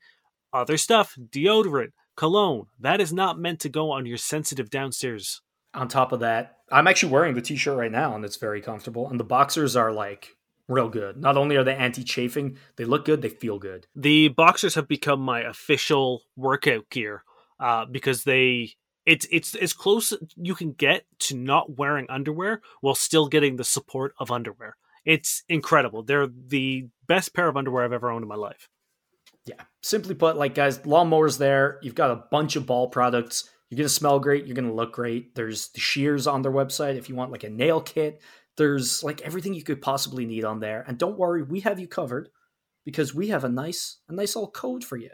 other stuff, deodorant, cologne, that is not meant to go on your sensitive downstairs. On top of that, I'm actually wearing the t-shirt right now, and it's very comfortable. And the boxers are like real good. Not only are they anti-chafing, they look good, they feel good. The boxers have become my official workout gear uh, because they it's it's as close you can get to not wearing underwear while still getting the support of underwear. It's incredible. They're the best pair of underwear I've ever owned in my life. Yeah, simply put, like guys, lawnmowers there. You've got a bunch of ball products. You're gonna smell great. You're gonna look great. There's the shears on their website if you want like a nail kit. There's like everything you could possibly need on there. And don't worry, we have you covered because we have a nice a nice old code for you.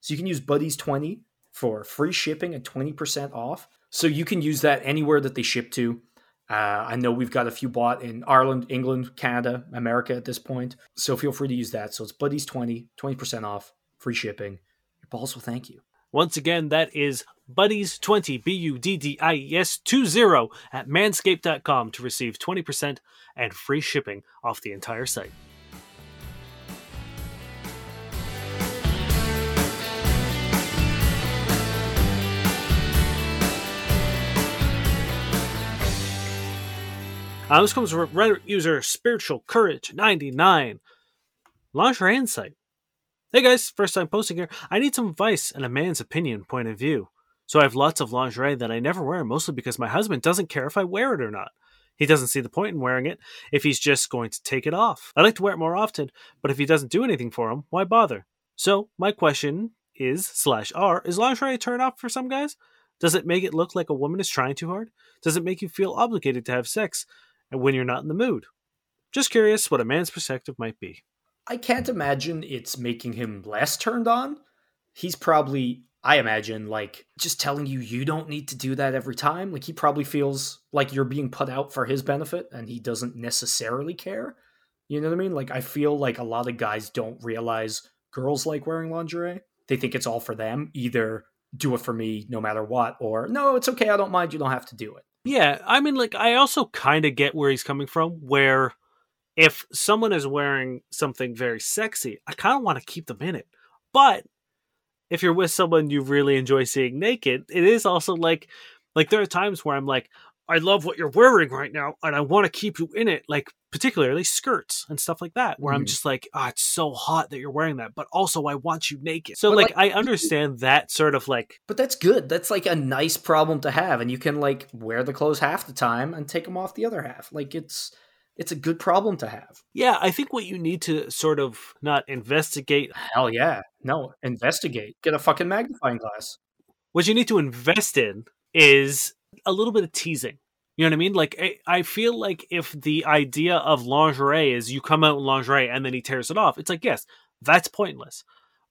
So you can use Buddies twenty for free shipping and 20% off. So you can use that anywhere that they ship to. Uh, I know we've got a few bought in Ireland, England, Canada, America at this point. So feel free to use that. So it's Buddies 20, 20% off, free shipping. Your balls will thank you. Once again, that is Buddies20, B U D D I E S 20 at manscaped.com to receive 20% and free shipping off the entire site. Uh, this comes from Reddit user Spiritual Courage 99. Lingerie Insight. Hey guys, first time posting here. I need some advice and a man's opinion point of view. So I have lots of lingerie that I never wear, mostly because my husband doesn't care if I wear it or not. He doesn't see the point in wearing it if he's just going to take it off. I like to wear it more often, but if he doesn't do anything for him, why bother? So my question is slash R is lingerie a turn off for some guys? Does it make it look like a woman is trying too hard? Does it make you feel obligated to have sex? And when you're not in the mood. Just curious what a man's perspective might be. I can't imagine it's making him less turned on. He's probably, I imagine, like just telling you you don't need to do that every time. Like he probably feels like you're being put out for his benefit and he doesn't necessarily care. You know what I mean? Like I feel like a lot of guys don't realize girls like wearing lingerie. They think it's all for them. Either do it for me no matter what, or no, it's okay, I don't mind, you don't have to do it. Yeah, I mean, like, I also kind of get where he's coming from, where if someone is wearing something very sexy, I kind of want to keep them in it. But if you're with someone you really enjoy seeing naked, it is also like, like, there are times where I'm like, I love what you're wearing right now, and I want to keep you in it. Like, particularly skirts and stuff like that, where mm. I'm just like, oh, it's so hot that you're wearing that, but also I want you naked. So, like, like, I understand that sort of like. But that's good. That's like a nice problem to have, and you can like wear the clothes half the time and take them off the other half. Like, it's it's a good problem to have. Yeah, I think what you need to sort of not investigate. Hell yeah, no, investigate. Get a fucking magnifying glass. What you need to invest in is a little bit of teasing you know what I mean? Like, I feel like if the idea of lingerie is you come out in lingerie and then he tears it off, it's like, yes, that's pointless.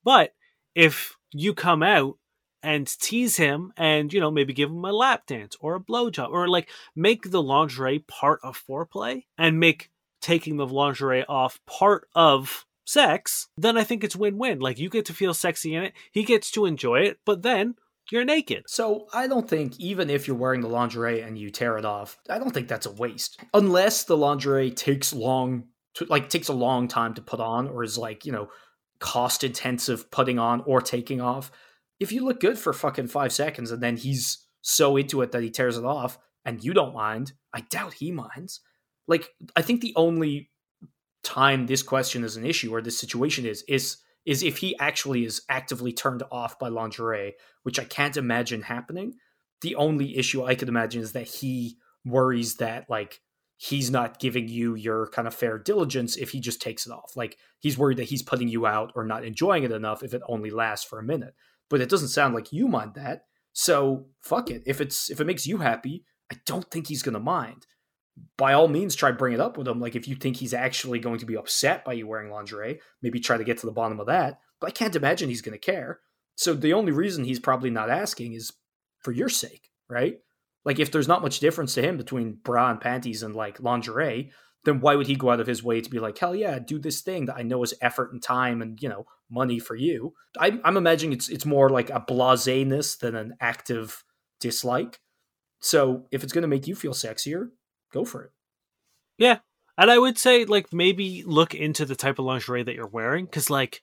But if you come out and tease him and, you know, maybe give him a lap dance or a blowjob or like make the lingerie part of foreplay and make taking the lingerie off part of sex, then I think it's win win. Like, you get to feel sexy in it, he gets to enjoy it, but then you're naked. So I don't think even if you're wearing the lingerie and you tear it off, I don't think that's a waste. Unless the lingerie takes long to like takes a long time to put on or is like, you know, cost intensive putting on or taking off. If you look good for fucking 5 seconds and then he's so into it that he tears it off and you don't mind, I doubt he minds. Like I think the only time this question is an issue or this situation is is is if he actually is actively turned off by lingerie, which I can't imagine happening. The only issue I could imagine is that he worries that like he's not giving you your kind of fair diligence if he just takes it off. Like he's worried that he's putting you out or not enjoying it enough if it only lasts for a minute. But it doesn't sound like you mind that. So fuck it. If it's if it makes you happy, I don't think he's gonna mind. By all means, try bring it up with him. Like if you think he's actually going to be upset by you wearing lingerie, maybe try to get to the bottom of that. But I can't imagine he's gonna care. So the only reason he's probably not asking is for your sake, right? Like if there's not much difference to him between bra and panties and like lingerie, then why would he go out of his way to be like, hell yeah, do this thing that I know is effort and time and you know money for you? I, I'm imagining it's it's more like a blaseness than an active dislike. So if it's going to make you feel sexier, go for it. Yeah, and I would say like maybe look into the type of lingerie that you're wearing because like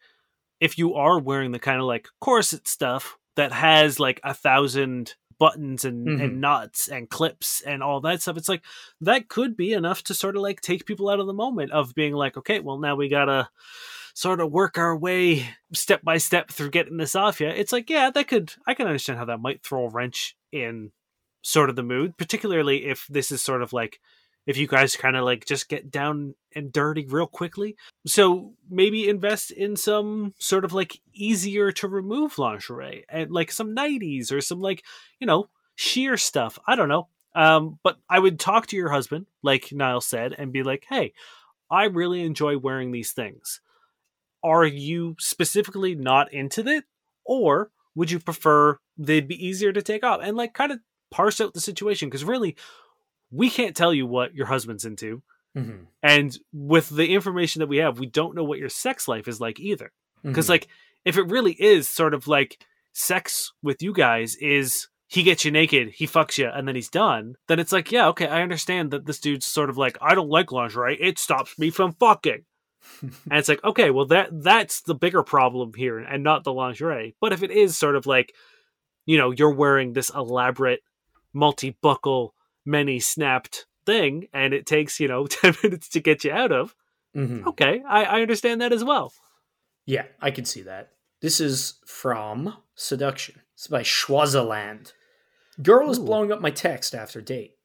if you are wearing the kind of like corset stuff that has like a thousand buttons and, Mhm. and knots and clips and all that stuff. It's like that could be enough to sort of like take people out of the moment of being like, okay, well now we gotta sort of work our way step by step through getting this off you. It's like, yeah, that could I can understand how that might throw a wrench in sort of the mood, particularly if this is sort of like if you guys kind of like just get down and dirty real quickly. So maybe invest in some sort of like easier to remove lingerie and like some 90s or some like, you know, sheer stuff. I don't know. Um, but I would talk to your husband, like Niall said, and be like, hey, I really enjoy wearing these things. Are you specifically not into it? Or would you prefer they'd be easier to take off? And like kind of parse out the situation because really we can't tell you what your husband's into. Mm-hmm. and with the information that we have we don't know what your sex life is like either. Because like if it really is sort of like sex with you guys is he gets you naked he fucks you and then he's done then it's like yeah okay i understand that this dude's sort of like i don't like lingerie. It stops me from fucking. *laughs* And it's like okay well that that's the bigger problem here and not the lingerie. But if it is sort of like you know you're wearing this elaborate multi-buckle many snapped thing and it takes you know *laughs* 10 minutes to get you out of Mhm. okay I, I understand that as well Yeah, I can see that. This is from Seduction. It's by Schwazaland. Girl is Ooh. blowing up my text after date.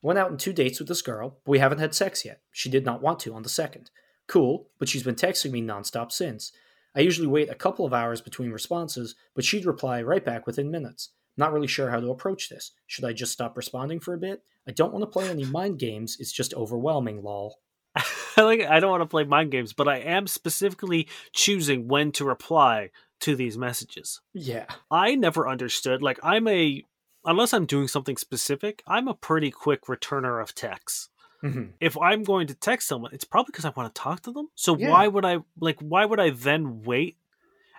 Went out on two dates with this girl, but we haven't had sex yet. She did not want to on the second. Cool, but she's been texting me nonstop since. I usually wait a couple of hours between responses, but she'd reply right back within minutes. Not really sure how to approach this. Should I just stop responding for a bit? I don't want to play any mind games, it's just overwhelming, lol. *laughs* like I don't want to play mind games, but I am specifically choosing when to reply to these messages. Yeah. I never understood. Like I'm a unless I'm doing something specific, I'm a pretty quick returner of texts. hmm If I'm going to text someone, it's probably because I want to talk to them. So Yeah. why would I like why would I then wait?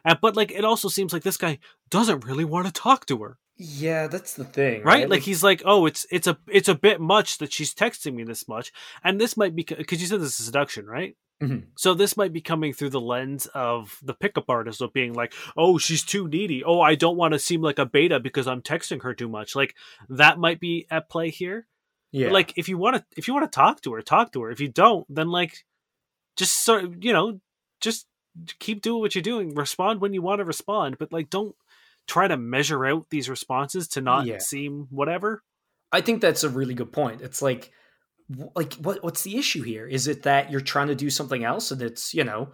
And, but like it also seems like this guy doesn't really want to talk to her. Yeah, that's the thing. right? Like he's like, oh, it's it's a it's a bit much that she's texting me this much, and this might be because you said this is seduction, right? Mhm. So this might be coming through the lens of the pickup artist of being like, oh, she's too needy. Oh, I don't want to seem like a beta because I'm texting her too much. Like that might be at play here. yeah. But like if you want to if you want to talk to her, talk to her. If you don't, then like just sort of you know just keep doing what you're doing. Respond when you want to respond, but like don't try to measure out these responses to not Yeah. seem whatever. I think that's a really good point. It's like, like what what's the issue here? Is it that you're trying to do something else, and it's you know,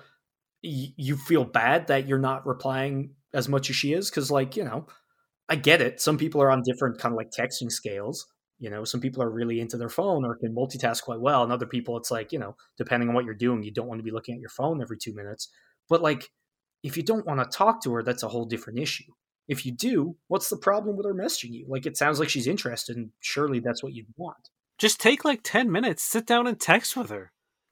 y- you feel bad that you're not replying as much as she is? Because like you know, I get it. Some people are on different kind of like texting scales. You know, some people are really into their phone or can multitask quite well, and other people, it's like you know, depending on what you're doing, you don't want to be looking at your phone every two minutes. But like, if you don't want to talk to her, that's a whole different issue. If you do, what's the problem with her messaging you? Like, it sounds like she's interested, and surely that's what you'd want. Just take like 10 minutes, sit down and text with her.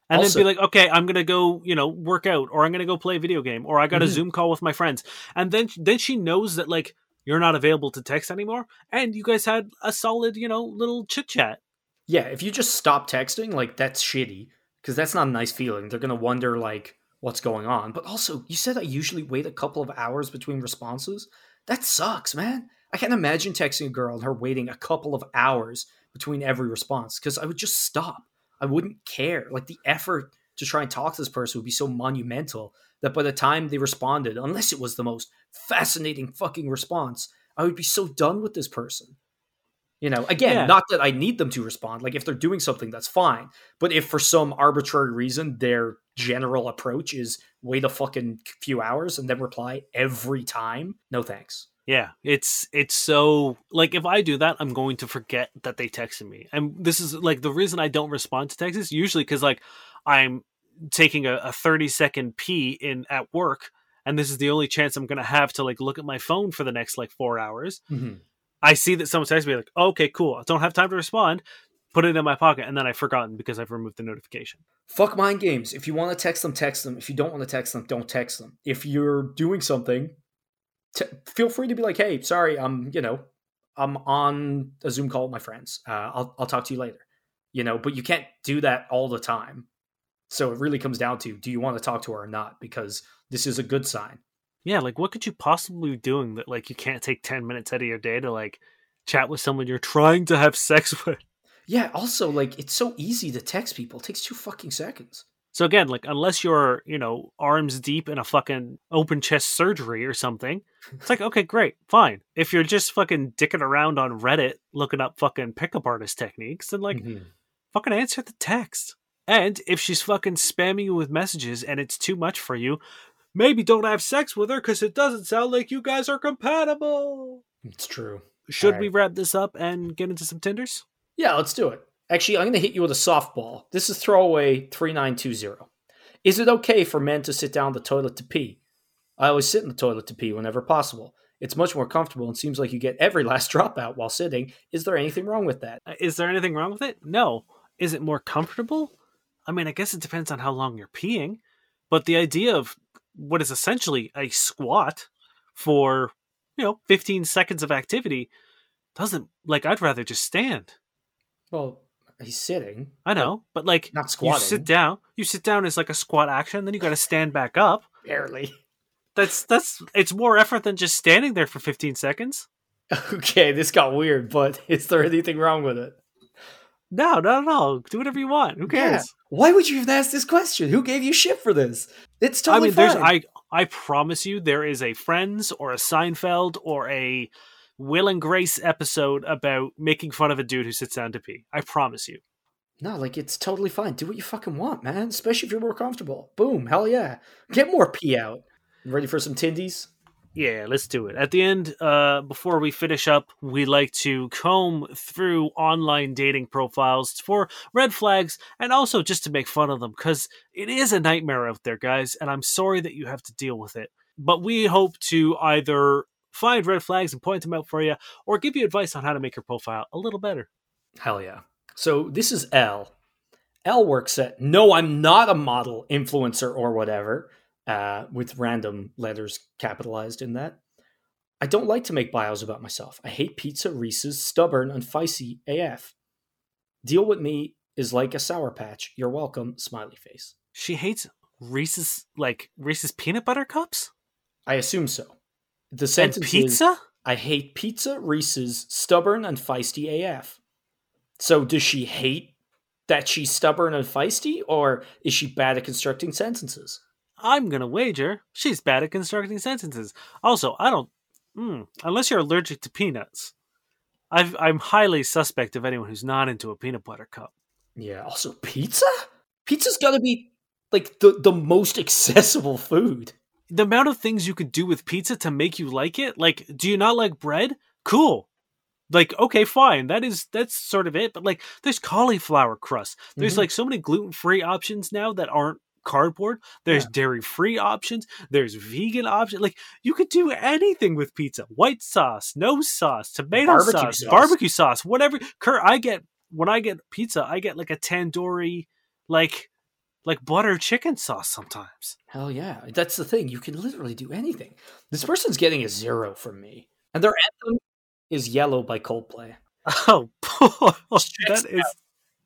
And Also- then be like, okay, I'm gonna go, you know, work out, or I'm gonna go play a video game, or I got a Mhm. Zoom call with my friends, and then then she knows that like you're not available to text anymore, and you guys had a solid, you know, little chit chat. Yeah, if you just stop texting, like, that's shitty, because that's not a nice feeling. They're to wonder, like, what's going on. But also, you said I usually wait a couple of hours between responses. That sucks, man. I can't imagine texting a girl and her waiting a couple of hours between every response, because I would just stop. I wouldn't care. Like, the effort to try and talk to this person would be so monumental that by the time they responded, unless it was the most fascinating fucking response, I would be so done with this person. You know, again, Yeah. not that I need them to respond. Like if they're doing something, that's fine. But if for some arbitrary reason their general approach is wait a fucking few hours and then reply every time, no thanks. Yeah, it's it's so like if I do that, I'm going to forget that they texted me, and this is like the reason I don't respond to texts. Usually because like I'm taking a, a 30 second pee in at work, and this is the only chance I'm going to have to like look at my phone for the next like four hours. Mm-hmm. I see that someone texts me like, okay, cool. I don't have time to respond. Put it in my pocket, and then I've forgotten because I've removed the notification. Fuck mind games. If you want to text them, text them. If you don't want to text them, don't text them. If you're doing something, t- feel free to be like, "Hey, sorry, I'm you know, I'm on a Zoom call with my friends. Uh, I'll I'll talk to you later." You know, but you can't do that all the time. So it really comes down to do you want to talk to her or not? Because this is a good sign. Yeah, like what could you possibly be doing that like you can't take 10 minutes out of your day to like chat with someone you're trying to have *laughs* sex with? Yeah. Also, like it's so easy to text people. It takes two fucking seconds. So again, like unless you're, you know, arms deep in a fucking open chest surgery or something, it's like, okay, great, fine. If you're just fucking dicking around on Reddit looking up fucking pickup artist techniques, then like Mhm. fucking answer the text. And if she's fucking spamming you with messages and it's too much for you, maybe don't have sex with her because it doesn't sound like you guys are compatible. It's true. Should All we wrap this up and get into some Tinders? Yeah, let's do it. Actually, I'm going to hit you with a softball. This is throwaway 3920. Is it okay for men to sit down the toilet to pee? I always sit in the toilet to pee whenever possible. It's much more comfortable and seems like you get every *laughs* last drop out while sitting. Is there anything wrong with that? Uh, there anything wrong with it? No. Is it more comfortable? I mean, I guess it depends on how long you're peeing, but the idea of what is essentially a squat for, you know, 15 seconds of activity doesn't like I'd rather just stand. Well, he's sitting. I know, but like Not squatting. you sit down, you sit down as like a squat action, then you got to stand back up. Barely. That's that's it's more effort than just standing there for 15 seconds. *laughs* Okay, this got weird, but *laughs* is there anything wrong with it? No, no, no. Do whatever you want. Who cares? Yeah. Why would you even ask this question? Who gave you shit for this? It's totally I mean, there's. I I promise you there is a Friends or a Seinfeld or a Will and Grace episode about making fun of a dude who sits down to pee. I promise you. No, like it's totally fine. Do what you fucking want, man. Especially if you're more comfortable. Boom, hell yeah. Get more pee out. Ready for some tindies? Yeah, let's do it. At the end, uh, before we finish up, we like to comb through online dating profiles for red flags and also just to make fun of them because it is a nightmare out there, guys. And I'm sorry that you have to deal with it. But we hope to either find red flags and point them out for you or give you advice on how to make your profile a little better. Hell yeah. So this is L. L works at no, I'm not a model, influencer, or whatever, uh, with random letters capitalized in that. I don't like to make bios about myself. I hate pizza, Reese's, stubborn, and feisty AF. Deal with me is like a sour patch. You're welcome, smiley face. She hates Reese's, like Reese's peanut butter cups I assume so. The and sentence is, pizza. I hate pizza, Reese's, stubborn, and feisty AF. So does she hate that she's stubborn and feisty, or is she bad at constructing sentences? I'm gonna wager she's bad at constructing sentences. Also, I don't. Mm, unless you're allergic to peanuts, I've, I'm highly suspect of anyone who's not into a peanut butter cup. Yeah. Also, pizza. Pizza's got to be like the the most *laughs* accessible food. The amount of things you could do with pizza to make you like it. Like, do you not like bread? Cool. Like, okay, fine. That is that's sort of it. But like, there's cauliflower crust. There's Mhm. like so many gluten free options now that aren't cardboard. There's Yeah. dairy free options. There's vegan options. Like, you could do anything with pizza. White sauce, no sauce, tomato Barbecue sauce, sauce. barbecue sauce, whatever. Kurt, I get when I get pizza, I get like a tandoori, like like butter chicken sauce sometimes. Hell yeah. That's the thing. You can literally do anything. This person's getting a zero from me, and their anthem is "Yellow" by Coldplay. *laughs* Oh, *laughs* boy, that is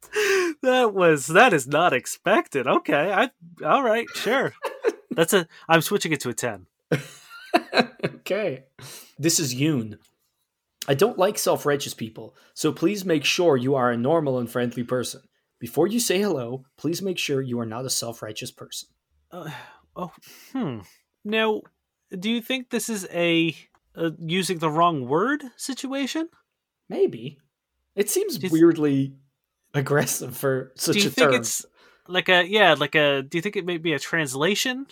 *laughs* that was that is not expected. Okay, I all right, sure. That's a. I'm switching it to a ten. *laughs* okay. This is Yoon. I don't like self righteous people, so please make sure you are a normal and friendly person. Before you say hello, please make sure you are not a self righteous person. Uh, oh, hmm. Now, do you think this is a, a using the wrong word situation? Maybe. It seems Just- weirdly aggressive for such do you a think term. it's like a yeah, like a? Do you think it may be a translation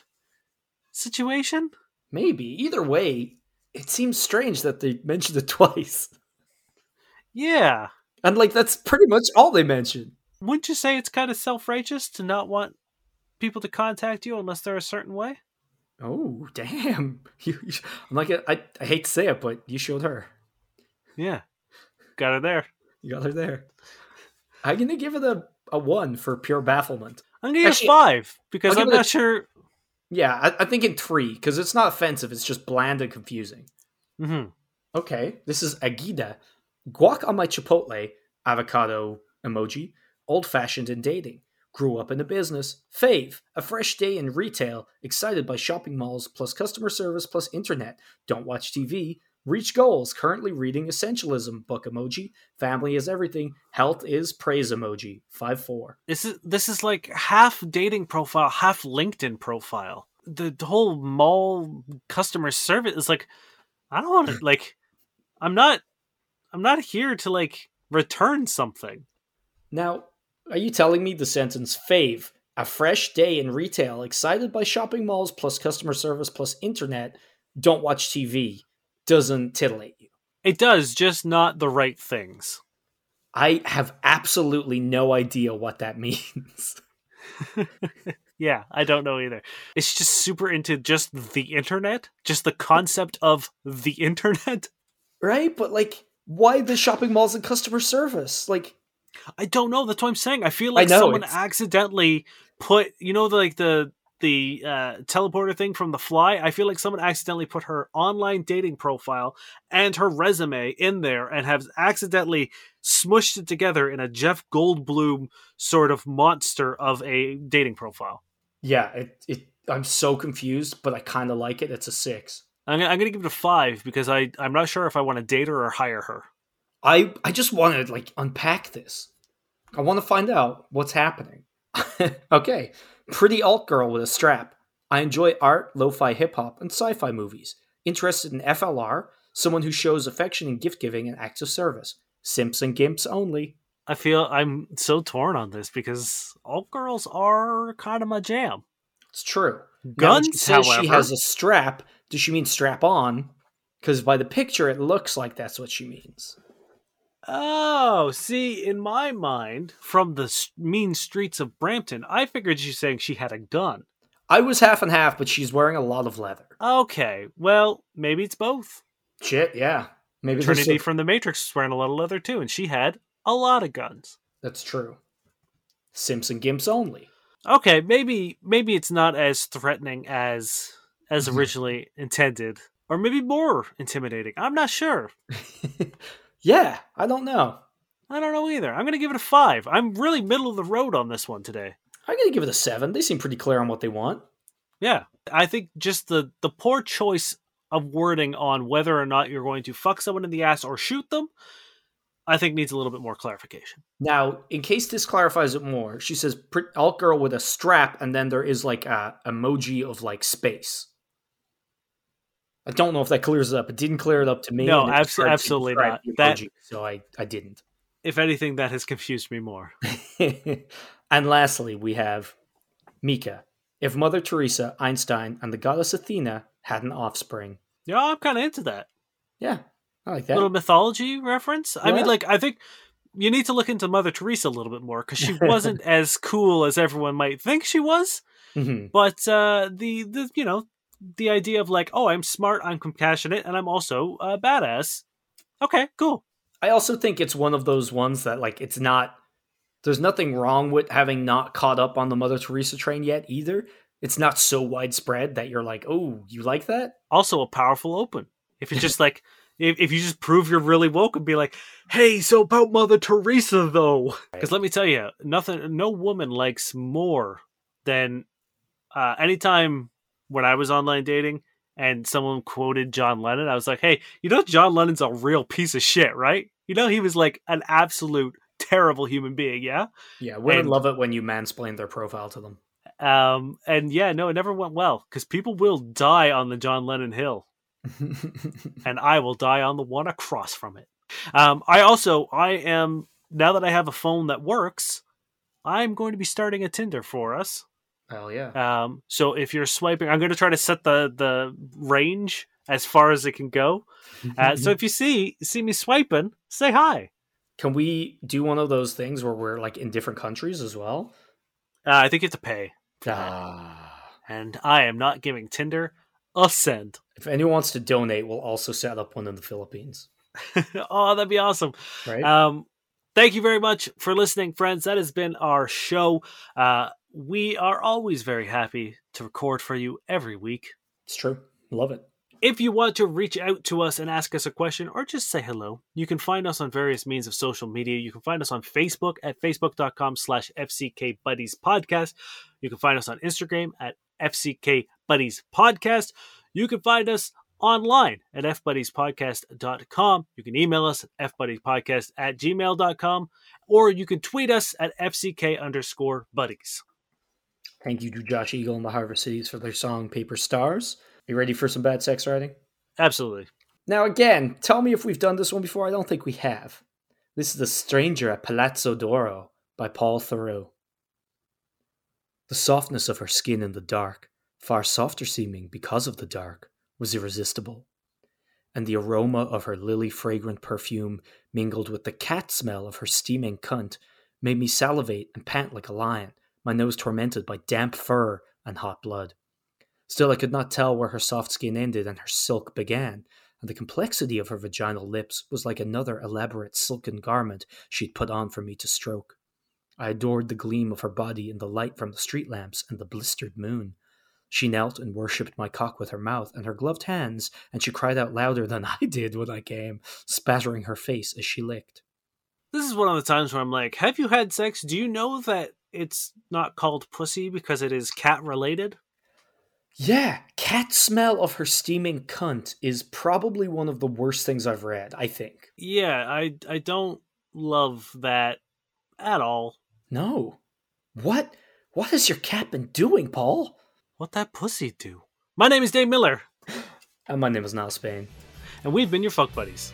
situation? Maybe. Either way, it seems strange that they mentioned it *laughs* twice. Yeah. And like that's pretty much all they mentioned. Wouldn't you say it's kind of self righteous to not want people to contact you unless they're a certain way? Oh, damn. *laughs* You, you- I'm like I, I hate to say it, but you showed her. Yeah. Got her there. You got her there. I'm gonna give it a, a one for pure bafflement. I'm gonna give Actually, it five because I'm it a- not sure. Yeah, I, I think in three, because it's not offensive, it's just bland and confusing. hmm Okay, this is Agida. Guac on my Chipotle, avocado emoji, old fashioned in dating. Grew up in the business. Fave, a fresh day in retail, excited by shopping malls plus customer service plus internet. Don't watch TV. Reach goals, currently reading Essentialism book emoji. Family is everything. Health is praise emoji. 5 4. This is this is like half dating profile, half LinkedIn profile. The, the whole mall customer service is like, I don't want *clears throat* to like. I'm not. I'm not here to like return something. Now, are you telling me the sentence fave, a fresh day in retail, excited by shopping malls plus customer service plus internet, don't watch TV, doesn't titillate you? It does, just not the right things. I have absolutely no idea what that *laughs* means. *laughs* Yeah, I don't know either. It's just super into just the internet, just the concept of the *laughs* internet. right? But like, why the shopping malls and customer service? Like, I don't know. That's what I'm saying. I feel like know, someone it's- accidentally put, you know, like the the uh, teleporter thing from The Fly. I feel like someone accidentally put her online dating profile and her resume in there and have accidentally smushed it together in a Jeff Goldblum sort of monster of a dating profile. yeah, it, it I'm so confused, but I kind of like it. It's a six. I'm, gonna- I'm going to give it a five because I I'm not sure if I want to date her or hire her. I I just want to like unpack this. I want to find out what's happening. *laughs* okay, pretty alt girl with a strap. I enjoy art, lo-fi hip hop, and sci-fi movies. Interested in FLR, someone who shows affection in gift giving and acts of service. Simps and gimps only. I feel I'm so torn on this because all girls are kind of my jam. It's true. Now, she says however, she has a strap. Does she mean strap on? Because by the picture, it looks like that's what she means. Oh, see, in my mind, from the mean streets of Brampton, I figured you saying she had a gun. I was half and half, but she's wearing a lot of leather. Okay, well, maybe it's both. Shit, yeah. Maybe Trinity some- from The Matrix was wearing a lot of leather too, and she had a lot of guns. That's true. Simpson gimps only. Okay, maybe maybe it's not as threatening as as Mhm. originally intended, or maybe more intimidating. I'm not sure. *laughs* yeah, I don't know. I don't know either. I'm gonna give it a five. I'm really middle of the road on this one today. I'm gonna give it a seven. They seem pretty clear on what they want. Yeah, I think just the the poor choice of wording on whether or not you're going to fuck someone in the ass or shoot them, I think needs a little bit more clarification. Now, in case this clarifies it more, she says "Pr- alt girl with a strap, and then there is like a emoji of like space. I don't know if that clears it up. It didn't clear it up to me. No, absolutely not. That- emoji, so I I didn't. If anything, that has confused me more. *laughs* and lastly, we have Mika. If Mother Teresa, Einstein, and the goddess Athena had an offspring, Yeah, I'm kind of into that yeah, I like that. little mythology reference. I mean, like I think you need to look into Mother Teresa a little bit more because she *laughs* wasn't as cool as everyone might think she was. Mhm. But uh, the the you know the idea of like, oh, I'm smart, I'm compassionate, and I'm also a badass. Okay, cool. I also think it's one of those ones that like it's not there's nothing wrong with having not caught up on the Mother Teresa train yet either. It's not so widespread that you're like, "Oh, you like that?" also a powerful open. If it's *laughs* just like if, if you just prove you're really woke and be like, hey, so about Mother Teresa though, because let me tell you, nothing, no woman likes more than uh, anytime when I was online dating and someone quoted John Lennon, I was like, hey, you know John Lennon's a real piece of shit, right? You know he was like an absolute terrible human being. Yeah. Yeah, women And- love it when you mansplain their profile to them. Um, and yeah, no, it never went well because people will die on the John Lennon Hill, *laughs* and I will die on the one across from it. Um, I also, I am now that I have a phone that works, I'm going to be starting a Tinder for us. Hell yeah. Um, so if you're swiping, I'm going to try to set the the range as far as it can go. Uh, so *laughs* if you see see me swiping, say hi. Can we do one of those things where we're like in different countries as well? Uh, I think you have to pay. Ah. and I am not giving Tinder a cent. If anyone wants to donate, we'll also set up one in the Philippines. *laughs* oh, that'd be awesome. Right? Um, thank you very much for listening, friends. That has been our show. Uh, we are always very happy to record for you every week. it's true. Love it. If you want to reach out to us and ask us a question or just say hello, you can find us on various means of social media. You can find us on Facebook at facebook.com slash FCK Buddies Podcast. You can find us on Instagram at FCK Buddies Podcast. You can find us online at fbuddiespodcast.com. You can email us at fbuddiespodcast at gmail.com or you can tweet us at FCK underscore buddies. Thank you to Josh Eagle and the Harvest Cities for their song Paper Stars. you ready for some bad sex writing? Absolutely. Now, again, tell me if we've done this one before. I don't think we have. This is The Stranger at Palazzo d'Oro by Paul Theroux. The softness of her skin in the dark, far softer seeming because of the dark, was irresistible. And the aroma of her lily fragrant perfume, mingled with the cat smell of her steaming cunt, made me salivate and pant like a lion, my nose tormented by damp fur and hot blood. Still, I could not tell where her soft skin ended and her silk began, and the complexity of her vaginal lips was like another elaborate silken garment she'd put on for me to stroke. I adored the gleam of her body in the light from the street lamps and the blistered moon. She knelt and worshipped my cock with her mouth and her gloved hands, and she cried out louder than *laughs* I did when I came, spattering her face as she licked. This is one of the times where I'm like, have you had sex? Do you know that it's not called pussy because it is cat related? Yeah, cat smell of her steaming cunt is probably one of the worst things I've read, I think. Yeah, I I don't love that at all. No. What? What has your cat been doing, Paul? What that pussy do? My name is Dave Miller, And *laughs* uh, my name is Niall Spain. and we've been your fuck buddies.